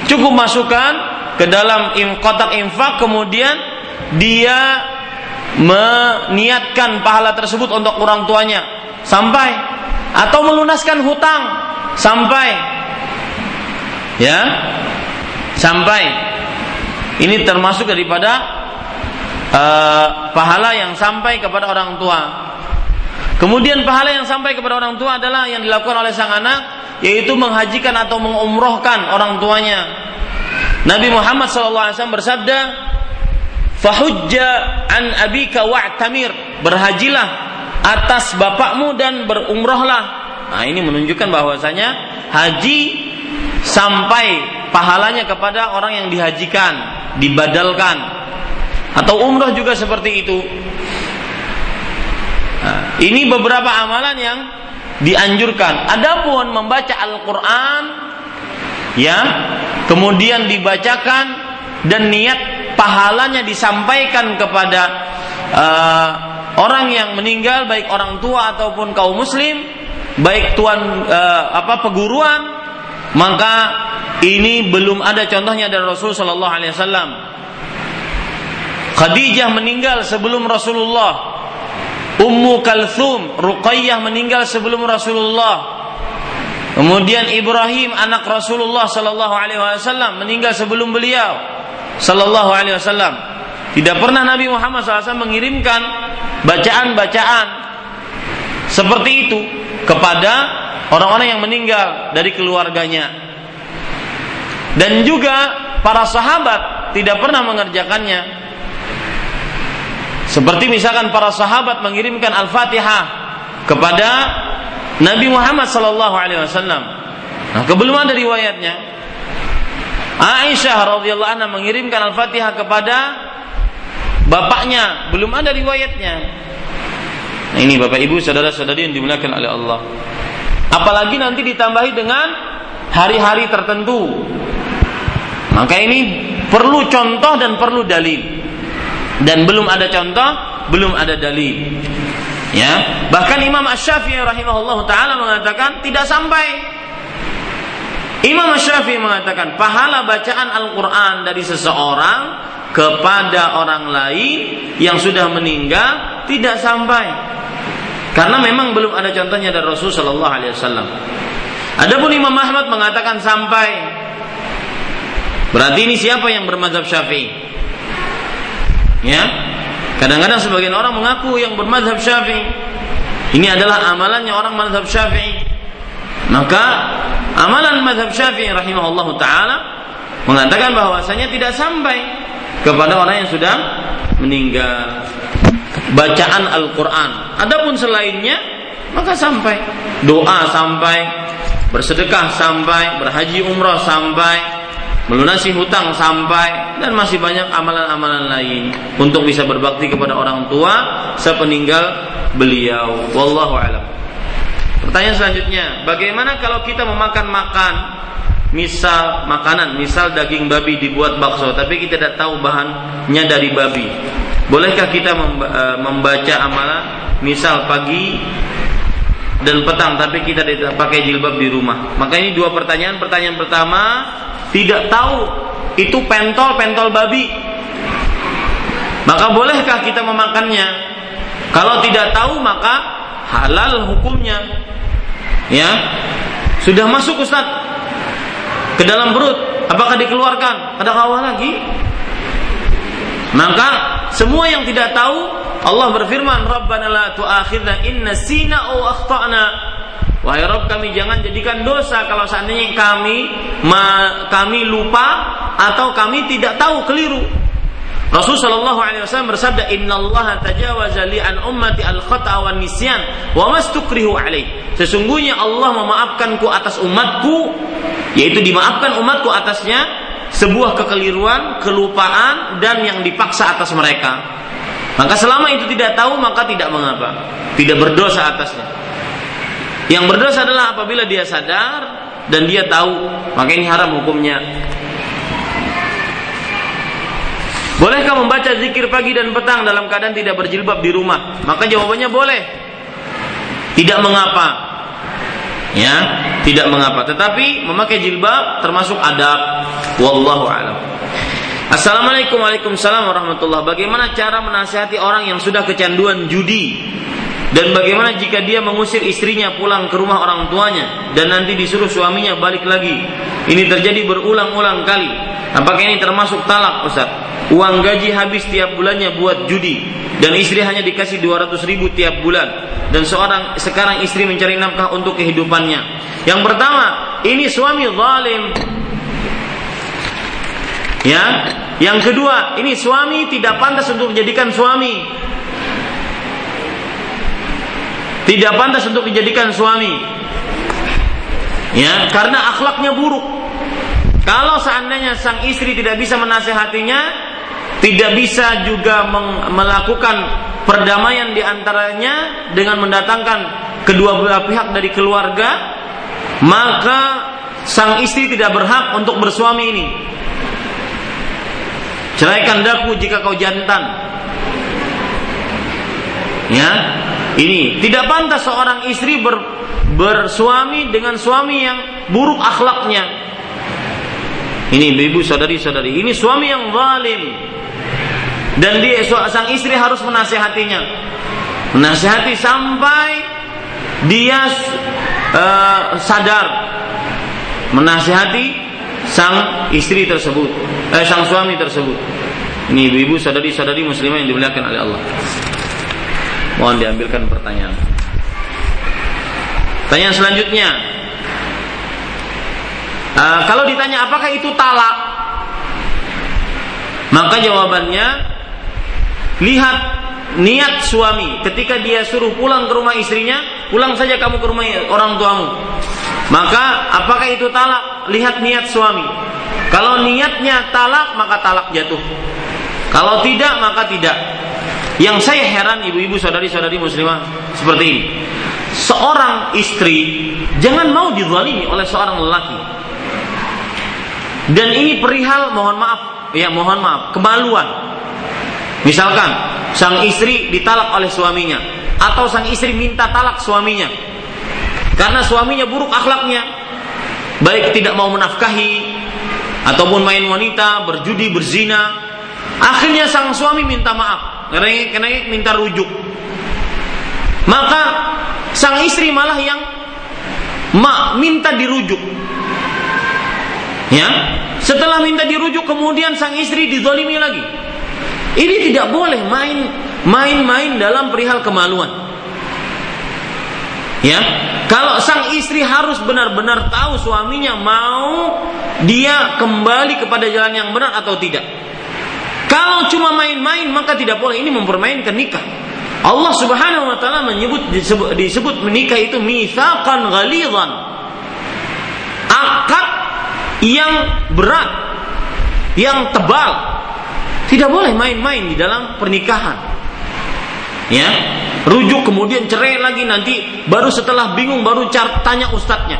Cukup masukkan ke dalam kotak infak kemudian dia meniatkan pahala tersebut untuk orang tuanya. Sampai. Atau melunaskan hutang. Sampai. Ya? Sampai. Ini termasuk daripada uh, pahala yang sampai kepada orang tua kemudian pahala yang sampai kepada orang tua adalah yang dilakukan oleh sang anak yaitu menghajikan atau mengumrohkan orang tuanya Nabi Muhammad SAW bersabda Fahujja an abika wa'tamir. Berhajilah atas bapakmu dan berumrohlah. Nah ini menunjukkan bahwasanya haji sampai pahalanya kepada orang yang dihajikan, dibadalkan. Atau umroh juga seperti itu. Ini beberapa amalan yang dianjurkan. Adapun membaca Al-Qur'an ya, kemudian dibacakan dan niat pahalanya disampaikan kepada uh, orang yang meninggal baik orang tua ataupun kaum muslim baik tuan uh, apa peguruan maka ini belum ada contohnya dari Rasul Shallallahu Alaihi Wasallam. Khadijah meninggal sebelum Rasulullah. Ummu Kalthum, Ruqayyah meninggal sebelum Rasulullah. Kemudian Ibrahim anak Rasulullah Shallallahu Alaihi Wasallam meninggal sebelum beliau. Sallallahu Alaihi Wasallam. Tidak pernah Nabi Muhammad SAW mengirimkan bacaan-bacaan seperti itu kepada orang-orang yang meninggal dari keluarganya. Dan juga para sahabat tidak pernah mengerjakannya. Seperti misalkan para sahabat mengirimkan Al-Fatihah kepada Nabi Muhammad sallallahu alaihi wasallam. Nah, kebelum ada riwayatnya. Aisyah radhiyallahu anha mengirimkan Al-Fatihah kepada bapaknya, belum ada riwayatnya. Nah, ini Bapak Ibu saudara-saudari yang dimuliakan oleh Allah. Apalagi nanti ditambahi dengan hari-hari tertentu. Maka ini perlu contoh dan perlu dalil. Dan belum ada contoh, belum ada dalil. Ya, bahkan Imam Asy-Syafi'i rahimahullah taala mengatakan tidak sampai Imam Syafi'i mengatakan pahala bacaan Al-Quran dari seseorang kepada orang lain yang sudah meninggal tidak sampai karena memang belum ada contohnya dari Rasul Shallallahu Alaihi Wasallam. Adapun Imam Ahmad mengatakan sampai. Berarti ini siapa yang bermadzhab Syafi'i? Ya, kadang-kadang sebagian orang mengaku yang bermadzhab Syafi'i. Ini adalah amalannya orang mazhab Syafi'i. Maka amalan madhab syafi'i rahimahullah ta'ala mengatakan bahwasanya tidak sampai kepada orang yang sudah meninggal. Bacaan Al-Quran. Adapun selainnya maka sampai. Doa sampai bersedekah sampai berhaji umrah sampai melunasi hutang sampai dan masih banyak amalan-amalan lain untuk bisa berbakti kepada orang tua sepeninggal beliau. Wallahu alam. Pertanyaan selanjutnya, bagaimana kalau kita memakan makan? Misal makanan, misal daging babi dibuat bakso, tapi kita tidak tahu bahannya dari babi. Bolehkah kita e, membaca amalan? Misal pagi dan petang tapi kita tidak pakai jilbab di rumah? Maka ini dua pertanyaan. Pertanyaan pertama, tidak tahu itu pentol-pentol babi. Maka bolehkah kita memakannya? Kalau tidak tahu maka halal hukumnya ya sudah masuk Ustaz ke dalam perut apakah dikeluarkan ada kawah lagi maka semua yang tidak tahu Allah berfirman Rabbana la tu'akhidna inna sina au akhtana Wahai Rabb kami jangan jadikan dosa kalau seandainya kami ma, kami lupa atau kami tidak tahu keliru. Rasul Shallallahu Alaihi Wasallam bersabda, Inna Allah tajawaza li an ummati al khata wa nisyan wa mastukrihu alaih. Sesungguhnya Allah memaafkanku atas umatku, yaitu dimaafkan umatku atasnya sebuah kekeliruan, kelupaan dan yang dipaksa atas mereka. Maka selama itu tidak tahu maka tidak mengapa, tidak berdosa atasnya. Yang berdosa adalah apabila dia sadar dan dia tahu, maka ini haram hukumnya. Bolehkah membaca zikir pagi dan petang dalam keadaan tidak berjilbab di rumah? Maka jawabannya boleh. Tidak mengapa. Ya, tidak mengapa. Tetapi memakai jilbab termasuk adab. Wallahu a'lam. Assalamualaikum Waalaikumsalam warahmatullah Bagaimana cara menasihati orang yang sudah kecanduan judi Dan bagaimana jika dia mengusir istrinya pulang ke rumah orang tuanya Dan nanti disuruh suaminya balik lagi? Ini terjadi berulang-ulang kali. Apakah ini termasuk talak Ustaz? Uang gaji habis tiap bulannya buat judi Dan istri hanya dikasih 200 ribu tiap bulan. Dan seorang sekarang istri mencari nafkah untuk kehidupannya. Yang pertama Ini suami zalim. Ya, yang kedua, ini suami tidak pantas untuk dijadikan suami. Tidak pantas untuk dijadikan suami. Ya, karena akhlaknya buruk. Kalau seandainya sang istri tidak bisa menasehatinya, tidak bisa juga melakukan perdamaian di antaranya dengan mendatangkan kedua belah pihak dari keluarga, maka sang istri tidak berhak untuk bersuami ini. Ceraikan daku jika kau jantan. Ya, ini tidak pantas seorang istri ber, bersuami dengan suami yang buruk akhlaknya. Ini ibu saudari-saudari, ini suami yang zalim. Dan dia sang istri harus menasehatinya. Menasehati sampai dia uh, sadar. Menasehati sang istri tersebut, eh, sang suami tersebut. Ini ibu-ibu sadari-sadari muslimah yang dimuliakan oleh Allah. Mohon diambilkan pertanyaan. Pertanyaan selanjutnya. Uh, kalau ditanya apakah itu talak? Maka jawabannya lihat niat suami ketika dia suruh pulang ke rumah istrinya, pulang saja kamu ke rumah orang tuamu. Maka apakah itu talak? Lihat niat suami. Kalau niatnya talak, maka talak jatuh. Kalau tidak, maka tidak. Yang saya heran ibu-ibu saudari-saudari muslimah seperti ini. Seorang istri jangan mau dizalimi oleh seorang lelaki. Dan ini perihal mohon maaf, ya mohon maaf, kemaluan. Misalkan sang istri ditalak oleh suaminya atau sang istri minta talak suaminya karena suaminya buruk akhlaknya, baik tidak mau menafkahi ataupun main wanita, berjudi, berzina. Akhirnya sang suami minta maaf, karena, karena minta rujuk. Maka sang istri malah yang mak minta dirujuk. Ya, setelah minta dirujuk kemudian sang istri dizalimi lagi. Ini tidak boleh main main-main dalam perihal kemaluan. Ya, kalau sang istri harus benar-benar tahu suaminya mau dia kembali kepada jalan yang benar atau tidak. Kalau cuma main-main maka tidak boleh ini mempermainkan nikah. Allah Subhanahu wa taala menyebut disebut, disebut menikah itu mitsaqan ghalidhan. Akad yang berat, yang tebal. Tidak boleh main-main di dalam pernikahan. Ya, rujuk kemudian cerai lagi nanti baru setelah bingung baru tanya ustadznya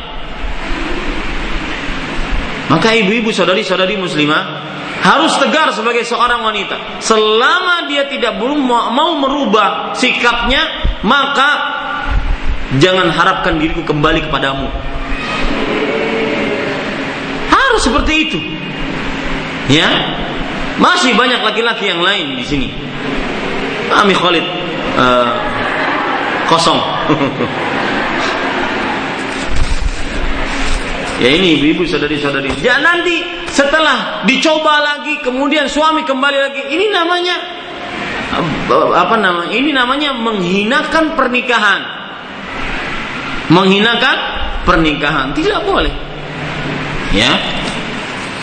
maka ibu-ibu saudari-saudari muslimah harus tegar sebagai seorang wanita. Selama dia tidak mau merubah sikapnya maka jangan harapkan diriku kembali kepadamu. Harus seperti itu. Ya? Masih banyak laki-laki yang lain di sini. Ami Khalid. Uh, kosong. ya ini ibu-ibu saudari-saudari. Ya nanti setelah dicoba lagi kemudian suami kembali lagi. Ini namanya apa namanya? Ini namanya menghinakan pernikahan. Menghinakan pernikahan tidak boleh. Ya,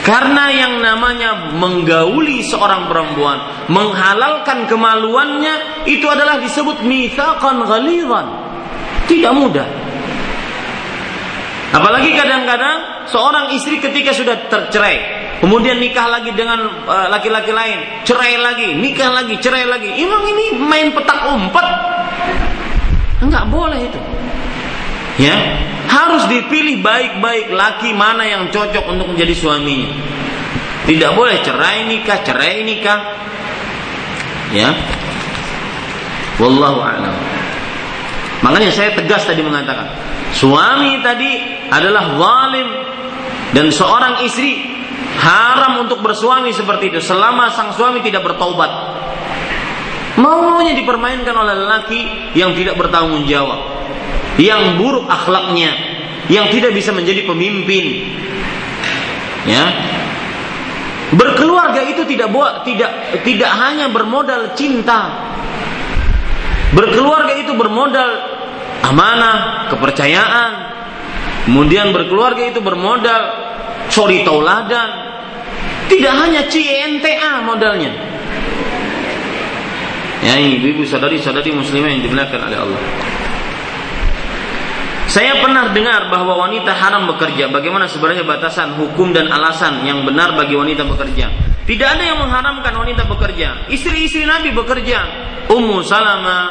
karena yang namanya menggauli seorang perempuan, menghalalkan kemaluannya, itu adalah disebut mitsaqan ghalidhan. Tidak mudah. Apalagi kadang-kadang seorang istri ketika sudah tercerai, kemudian nikah lagi dengan eh, laki-laki uh, lain, cerai lagi, nikah lagi, cerai lagi. Emang ini main petak umpet? Enggak boleh itu. Ya, harus dipilih baik-baik laki mana yang cocok untuk menjadi suaminya. Tidak boleh cerai nikah, cerai nikah. Ya. Wallahu a'lam. Makanya saya tegas tadi mengatakan, suami tadi adalah zalim dan seorang istri haram untuk bersuami seperti itu selama sang suami tidak bertaubat. Maunya dipermainkan oleh lelaki yang tidak bertanggung jawab yang buruk akhlaknya, yang tidak bisa menjadi pemimpin. Ya. Berkeluarga itu tidak buat tidak tidak hanya bermodal cinta. Berkeluarga itu bermodal amanah, kepercayaan. Kemudian berkeluarga itu bermodal sorry tauladan. Tidak hanya CNTA modalnya. Ya ibu-ibu saudari-saudari muslimah yang dimuliakan oleh Allah. Saya pernah dengar bahwa wanita haram bekerja. Bagaimana sebenarnya batasan hukum dan alasan yang benar bagi wanita bekerja? Tidak ada yang mengharamkan wanita bekerja. Istri-istri Nabi bekerja. Ummu Salama,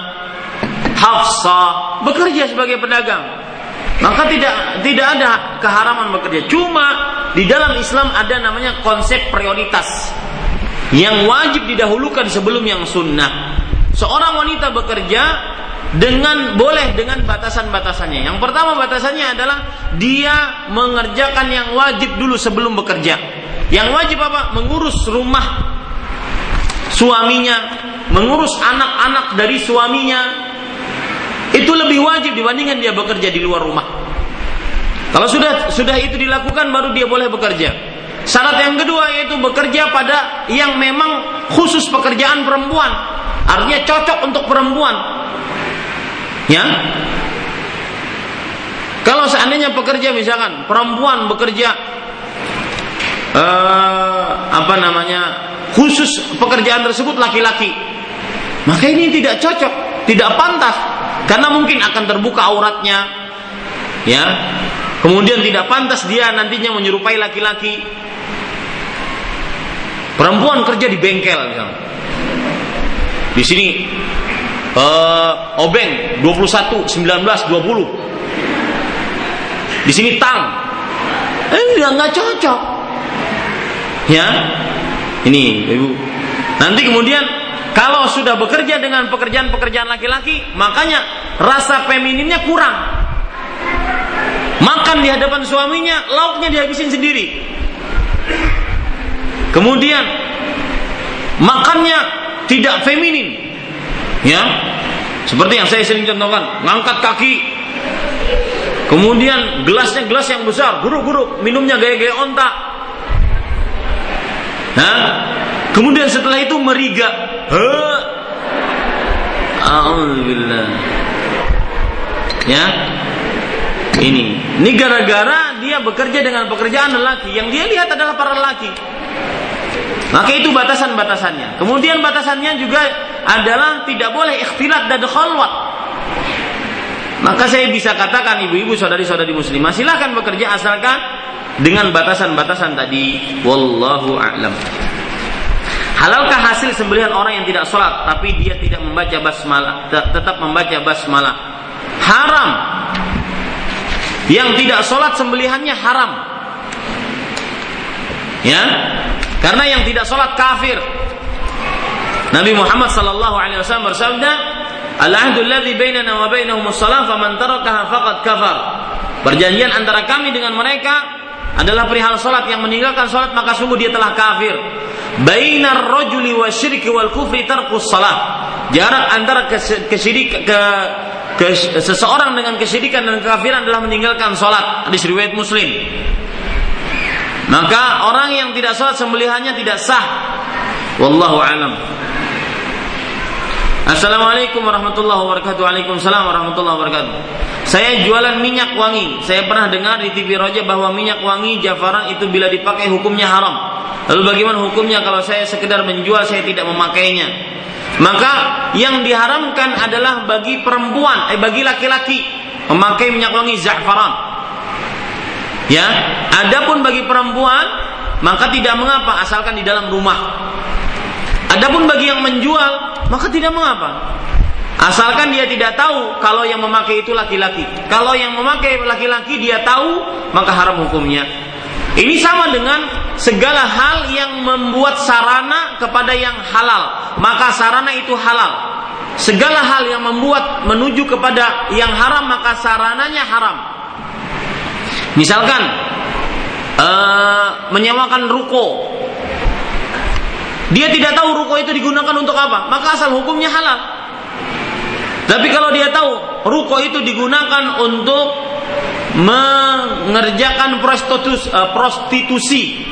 Hafsah bekerja sebagai pedagang. Maka tidak tidak ada keharaman bekerja. Cuma di dalam Islam ada namanya konsep prioritas yang wajib didahulukan sebelum yang sunnah. Seorang wanita bekerja dengan boleh dengan batasan-batasannya. Yang pertama batasannya adalah dia mengerjakan yang wajib dulu sebelum bekerja. Yang wajib apa? Mengurus rumah suaminya, mengurus anak-anak dari suaminya. Itu lebih wajib dibandingkan dia bekerja di luar rumah. Kalau sudah sudah itu dilakukan baru dia boleh bekerja. Syarat yang kedua yaitu bekerja pada yang memang khusus pekerjaan perempuan. Artinya cocok untuk perempuan Ya. Kalau seandainya pekerja misalkan perempuan bekerja uh, apa namanya khusus pekerjaan tersebut laki-laki, maka ini tidak cocok, tidak pantas karena mungkin akan terbuka auratnya, ya. Kemudian tidak pantas dia nantinya menyerupai laki-laki. Perempuan kerja di bengkel misalnya. Di sini uh, obeng 21 19 20 di sini tang eh nggak cocok ya ini ibu nanti kemudian kalau sudah bekerja dengan pekerjaan-pekerjaan laki-laki makanya rasa femininnya kurang. Makan di hadapan suaminya lauknya dihabisin sendiri. Kemudian makannya tidak feminin. Ya, seperti yang saya sering contohkan, ngangkat kaki, kemudian gelasnya gelas yang besar, guru-guru minumnya gaya-gaya onta. Nah, kemudian setelah itu meriga. Alhamdulillah. Ya, ini. Ini gara-gara dia bekerja dengan pekerjaan lelaki. Yang dia lihat adalah para lelaki. Maka itu batasan-batasannya. Kemudian batasannya juga adalah tidak boleh ikhtilat dan khalwat. Maka saya bisa katakan ibu-ibu saudari-saudari muslimah silahkan bekerja asalkan dengan batasan-batasan tadi. Wallahu a'lam. Halalkah hasil sembelihan orang yang tidak sholat tapi dia tidak membaca basmalah, tetap membaca basmalah? Haram. Yang tidak sholat sembelihannya haram. Ya, karena yang tidak sholat kafir. Nabi Muhammad sallallahu alaihi wasallam bersabda, "Al-ahdu alladhi bainana wa bainahum as-salah faman tarakaha kafar." Perjanjian antara kami dengan mereka adalah perihal salat yang meninggalkan salat maka sungguh dia telah kafir. Bainar rajuli wa syirki wal kufri tarkus salah. Jarak antara kesyirik ke, ke seseorang dengan kesyirikan dan kekafiran adalah meninggalkan salat. Hadis riwayat Muslim. Maka orang yang tidak sholat sembelihannya tidak sah. Wallahu alam. Assalamualaikum warahmatullahi wabarakatuh. Waalaikumsalam warahmatullahi wabarakatuh. Saya jualan minyak wangi. Saya pernah dengar di TV Roja bahwa minyak wangi jafaran itu bila dipakai hukumnya haram. Lalu bagaimana hukumnya kalau saya sekedar menjual saya tidak memakainya? Maka yang diharamkan adalah bagi perempuan, eh bagi laki-laki memakai minyak wangi zafaran. Ya, adapun bagi perempuan maka tidak mengapa asalkan di dalam rumah. Adapun bagi yang menjual maka tidak mengapa. Asalkan dia tidak tahu kalau yang memakai itu laki-laki. Kalau yang memakai laki-laki dia tahu, maka haram hukumnya. Ini sama dengan segala hal yang membuat sarana kepada yang halal, maka sarana itu halal. Segala hal yang membuat menuju kepada yang haram, maka sarananya haram. Misalkan uh, menyewakan ruko, dia tidak tahu ruko itu digunakan untuk apa, maka asal hukumnya halal. Tapi kalau dia tahu ruko itu digunakan untuk mengerjakan prostitusi, uh, prostitusi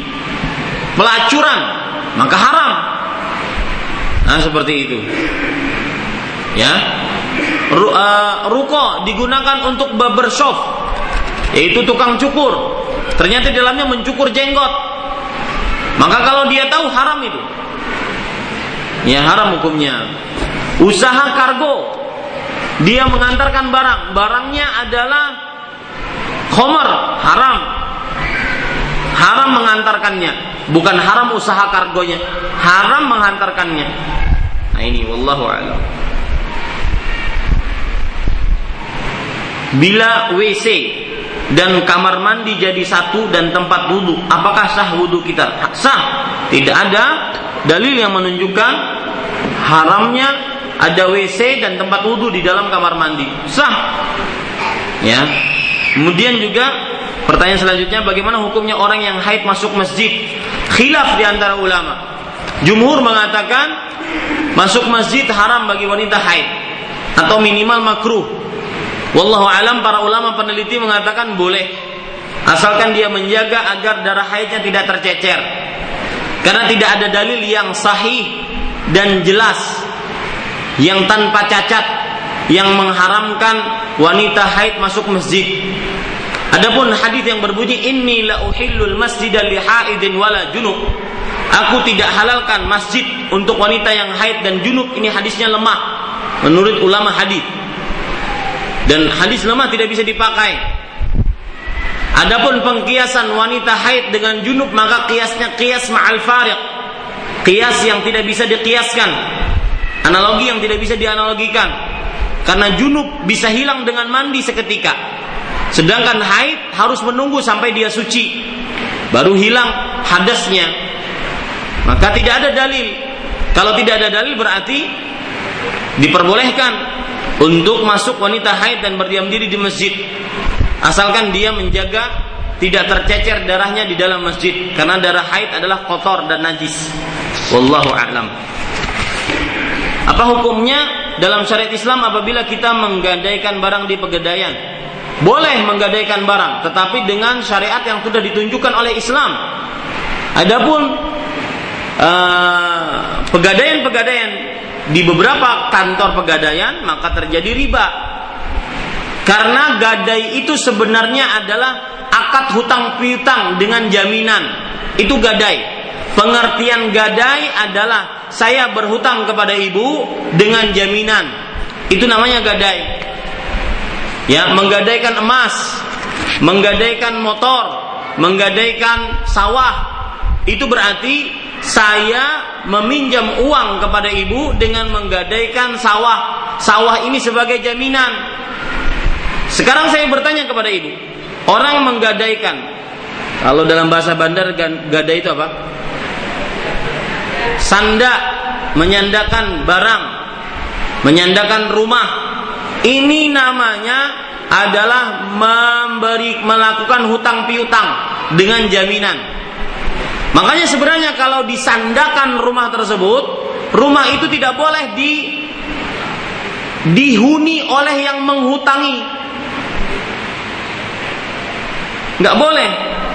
pelacuran, maka haram. Nah, seperti itu. Ya. Uh, ruko digunakan untuk barbershop, yaitu tukang cukur. Ternyata di dalamnya mencukur jenggot. Maka kalau dia tahu haram itu. Ya haram hukumnya. Usaha kargo dia mengantarkan barang, barangnya adalah khomer, haram. Haram mengantarkannya, bukan haram usaha kargonya, haram mengantarkannya. Nah ini wallahu a'lam. Bila WC dan kamar mandi jadi satu dan tempat wudhu, apakah sah wudhu kita? Sah. Tidak ada dalil yang menunjukkan haramnya ada WC dan tempat wudhu di dalam kamar mandi. Sah. Ya. Kemudian juga pertanyaan selanjutnya bagaimana hukumnya orang yang haid masuk masjid? Khilaf di antara ulama. Jumhur mengatakan masuk masjid haram bagi wanita haid atau minimal makruh. Wallahu alam para ulama peneliti mengatakan boleh asalkan dia menjaga agar darah haidnya tidak tercecer. Karena tidak ada dalil yang sahih dan jelas yang tanpa cacat yang mengharamkan wanita haid masuk masjid. Adapun hadis yang berbunyi inni la uhillul masjid li haidin wala junub. Aku tidak halalkan masjid untuk wanita yang haid dan junub. Ini hadisnya lemah menurut ulama hadis. Dan hadis lemah tidak bisa dipakai. Adapun pengkiasan wanita haid dengan junub maka kiasnya kias ma'al fariq. Kias yang tidak bisa dikiaskan Analogi yang tidak bisa dianalogikan. Karena junub bisa hilang dengan mandi seketika. Sedangkan haid harus menunggu sampai dia suci. Baru hilang hadasnya. Maka tidak ada dalil. Kalau tidak ada dalil berarti diperbolehkan untuk masuk wanita haid dan berdiam diri di masjid. Asalkan dia menjaga tidak tercecer darahnya di dalam masjid karena darah haid adalah kotor dan najis. Wallahu a'lam. Apa hukumnya dalam syariat Islam apabila kita menggadaikan barang di pegadaian? Boleh menggadaikan barang, tetapi dengan syariat yang sudah ditunjukkan oleh Islam. Adapun uh, pegadaian-pegadaian di beberapa kantor pegadaian maka terjadi riba. Karena gadai itu sebenarnya adalah akad hutang piutang dengan jaminan. Itu gadai. Pengertian gadai adalah saya berhutang kepada ibu dengan jaminan. Itu namanya gadai. Ya, menggadaikan emas, menggadaikan motor, menggadaikan sawah. Itu berarti saya meminjam uang kepada ibu dengan menggadaikan sawah. Sawah ini sebagai jaminan. Sekarang saya bertanya kepada ibu, orang menggadaikan kalau dalam bahasa bandar gadai itu apa? sanda menyandakan barang menyandakan rumah. Ini namanya adalah memberi melakukan hutang piutang dengan jaminan. Makanya sebenarnya kalau disandakan rumah tersebut rumah itu tidak boleh di dihuni oleh yang menghutangi nggak boleh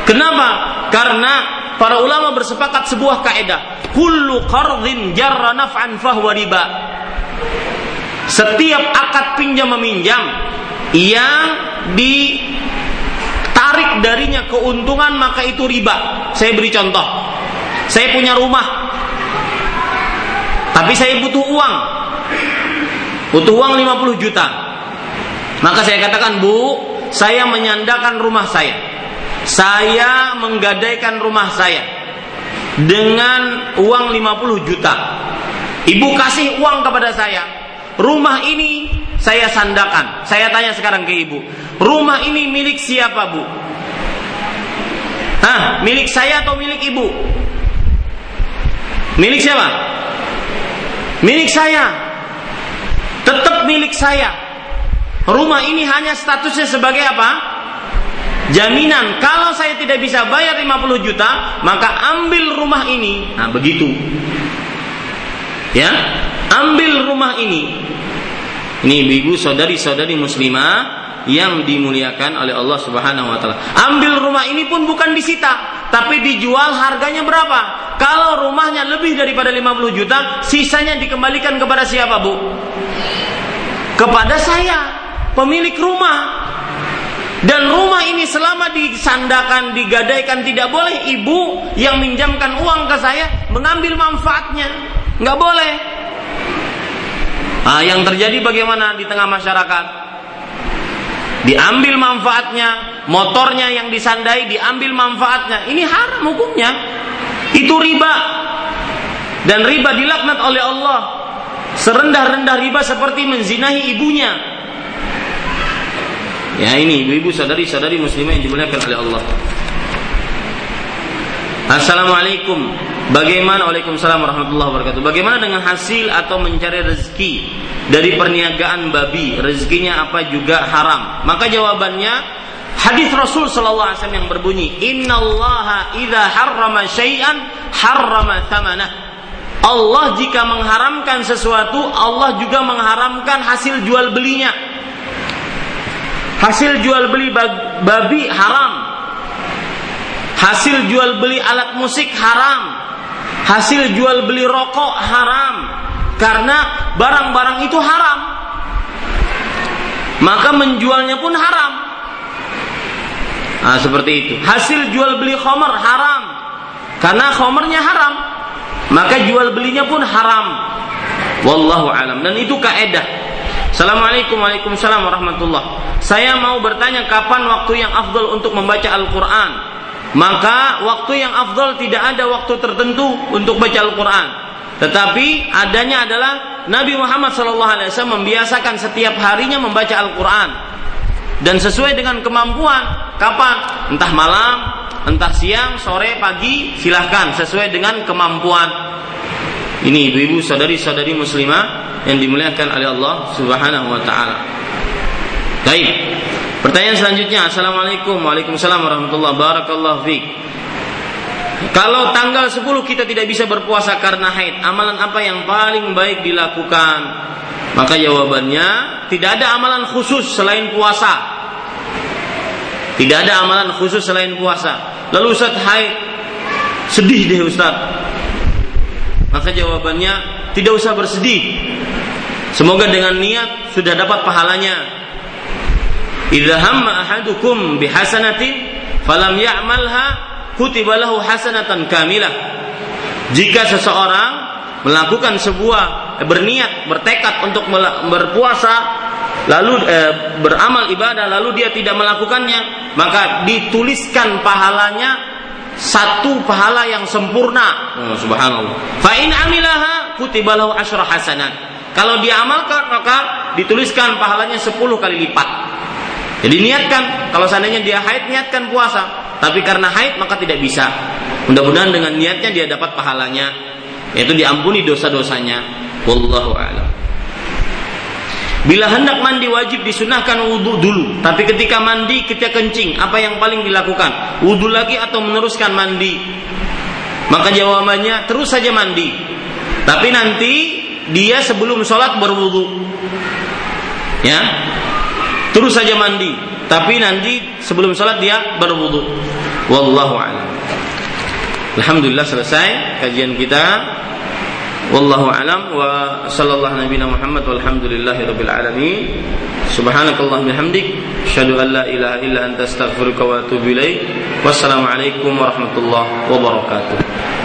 kenapa karena para ulama bersepakat sebuah kaidah kullu qardhin jarra naf'an fahuwa riba. Setiap akad pinjam meminjam yang ditarik darinya keuntungan maka itu riba. Saya beri contoh. Saya punya rumah. Tapi saya butuh uang. Butuh uang 50 juta. Maka saya katakan, "Bu, saya menyandakan rumah saya. Saya menggadaikan rumah saya." dengan uang 50 juta. Ibu kasih uang kepada saya. rumah ini saya sandakan. Saya tanya sekarang ke ibu, rumah ini milik siapa bu? Hah, milik saya atau milik ibu? Milik siapa? Milik saya. Tetap milik saya. Rumah ini hanya statusnya sebagai apa? Jaminan kalau saya tidak bisa bayar 50 juta maka ambil rumah ini nah begitu ya ambil rumah ini ini ibu-ibu saudari-saudari muslimah yang dimuliakan oleh Allah Subhanahu wa taala. Ambil rumah ini pun bukan disita, tapi dijual harganya berapa? Kalau rumahnya lebih daripada 50 juta, sisanya dikembalikan kepada siapa, Bu? Kepada saya, pemilik rumah. Dan rumah ini selama disandakan, digadaikan tidak boleh ibu yang minjamkan uang ke saya mengambil manfaatnya. Nggak boleh. Nah, yang terjadi bagaimana di tengah masyarakat? Diambil manfaatnya, motornya yang disandai diambil manfaatnya. Ini haram hukumnya. Itu riba. Dan riba dilaknat oleh Allah. Serendah-rendah riba seperti menzinahi ibunya. Ya ini ibu-ibu sadari-sadari muslimah yang dimuliakan oleh Allah. Assalamualaikum. Bagaimana Waalaikumsalam warahmatullahi wabarakatuh. Bagaimana dengan hasil atau mencari rezeki dari perniagaan babi? Rezekinya apa juga haram? Maka jawabannya hadis Rasul sallallahu alaihi wasallam yang berbunyi, "Innallaha idza harrama syai'an harrama thamanah." Allah jika mengharamkan sesuatu, Allah juga mengharamkan hasil jual belinya. Hasil jual beli babi haram. Hasil jual beli alat musik haram. Hasil jual beli rokok haram. Karena barang-barang itu haram. Maka menjualnya pun haram. Nah, seperti itu. Hasil jual beli khomer haram. Karena khomernya haram. Maka jual belinya pun haram. Wallahu alam. Dan itu kaedah Assalamualaikum Waalaikumsalam warahmatullah. Saya mau bertanya kapan waktu yang afdol untuk membaca Al-Quran. Maka waktu yang afdol tidak ada waktu tertentu untuk baca Al-Quran. Tetapi adanya adalah Nabi Muhammad SAW membiasakan setiap harinya membaca Al-Quran. Dan sesuai dengan kemampuan, kapan? Entah malam, entah siang, sore, pagi, silahkan sesuai dengan kemampuan. Ini ibu-ibu, saudari-saudari muslimah yang dimuliakan oleh Allah Subhanahu wa taala. Baik. Pertanyaan selanjutnya, Assalamualaikum Waalaikumsalam warahmatullahi fiik. Kalau tanggal 10 kita tidak bisa berpuasa karena haid, amalan apa yang paling baik dilakukan? Maka jawabannya, tidak ada amalan khusus selain puasa. Tidak ada amalan khusus selain puasa. Lalu Ustaz haid, sedih deh Ustaz. Maka jawabannya, tidak usah bersedih. Semoga dengan niat sudah dapat pahalanya. Idza hamma ahadukum bihasanatin falam ya'malha kutiba lahu hasanatan kamilah. Jika seseorang melakukan sebuah eh, berniat, bertekad untuk berpuasa lalu eh, beramal ibadah lalu dia tidak melakukannya, maka dituliskan pahalanya satu pahala yang sempurna. Oh, subhanallah. Fa in amilaha kutiba lahu asyra hasanat. Kalau dia amalkan maka dituliskan pahalanya 10 kali lipat. Jadi niatkan kalau seandainya dia haid niatkan puasa, tapi karena haid maka tidak bisa. Mudah-mudahan dengan niatnya dia dapat pahalanya, yaitu diampuni dosa-dosanya. Wallahu a'lam. Bila hendak mandi wajib disunahkan wudhu dulu. Tapi ketika mandi kita kencing, apa yang paling dilakukan? Wudhu lagi atau meneruskan mandi? Maka jawabannya terus saja mandi. Tapi nanti dia sebelum sholat berwudu. Ya, terus saja mandi. Tapi nanti sebelum sholat dia berwudu. Wallahu a'lam. Alhamdulillah selesai kajian kita. Wallahu a'lam wa sallallahu Muhammad walhamdulillahi rabbil alamin. Subhanakallah bihamdik an la ilaha illa anta astaghfiruka wa atubu ilaik. Wassalamualaikum warahmatullahi wabarakatuh.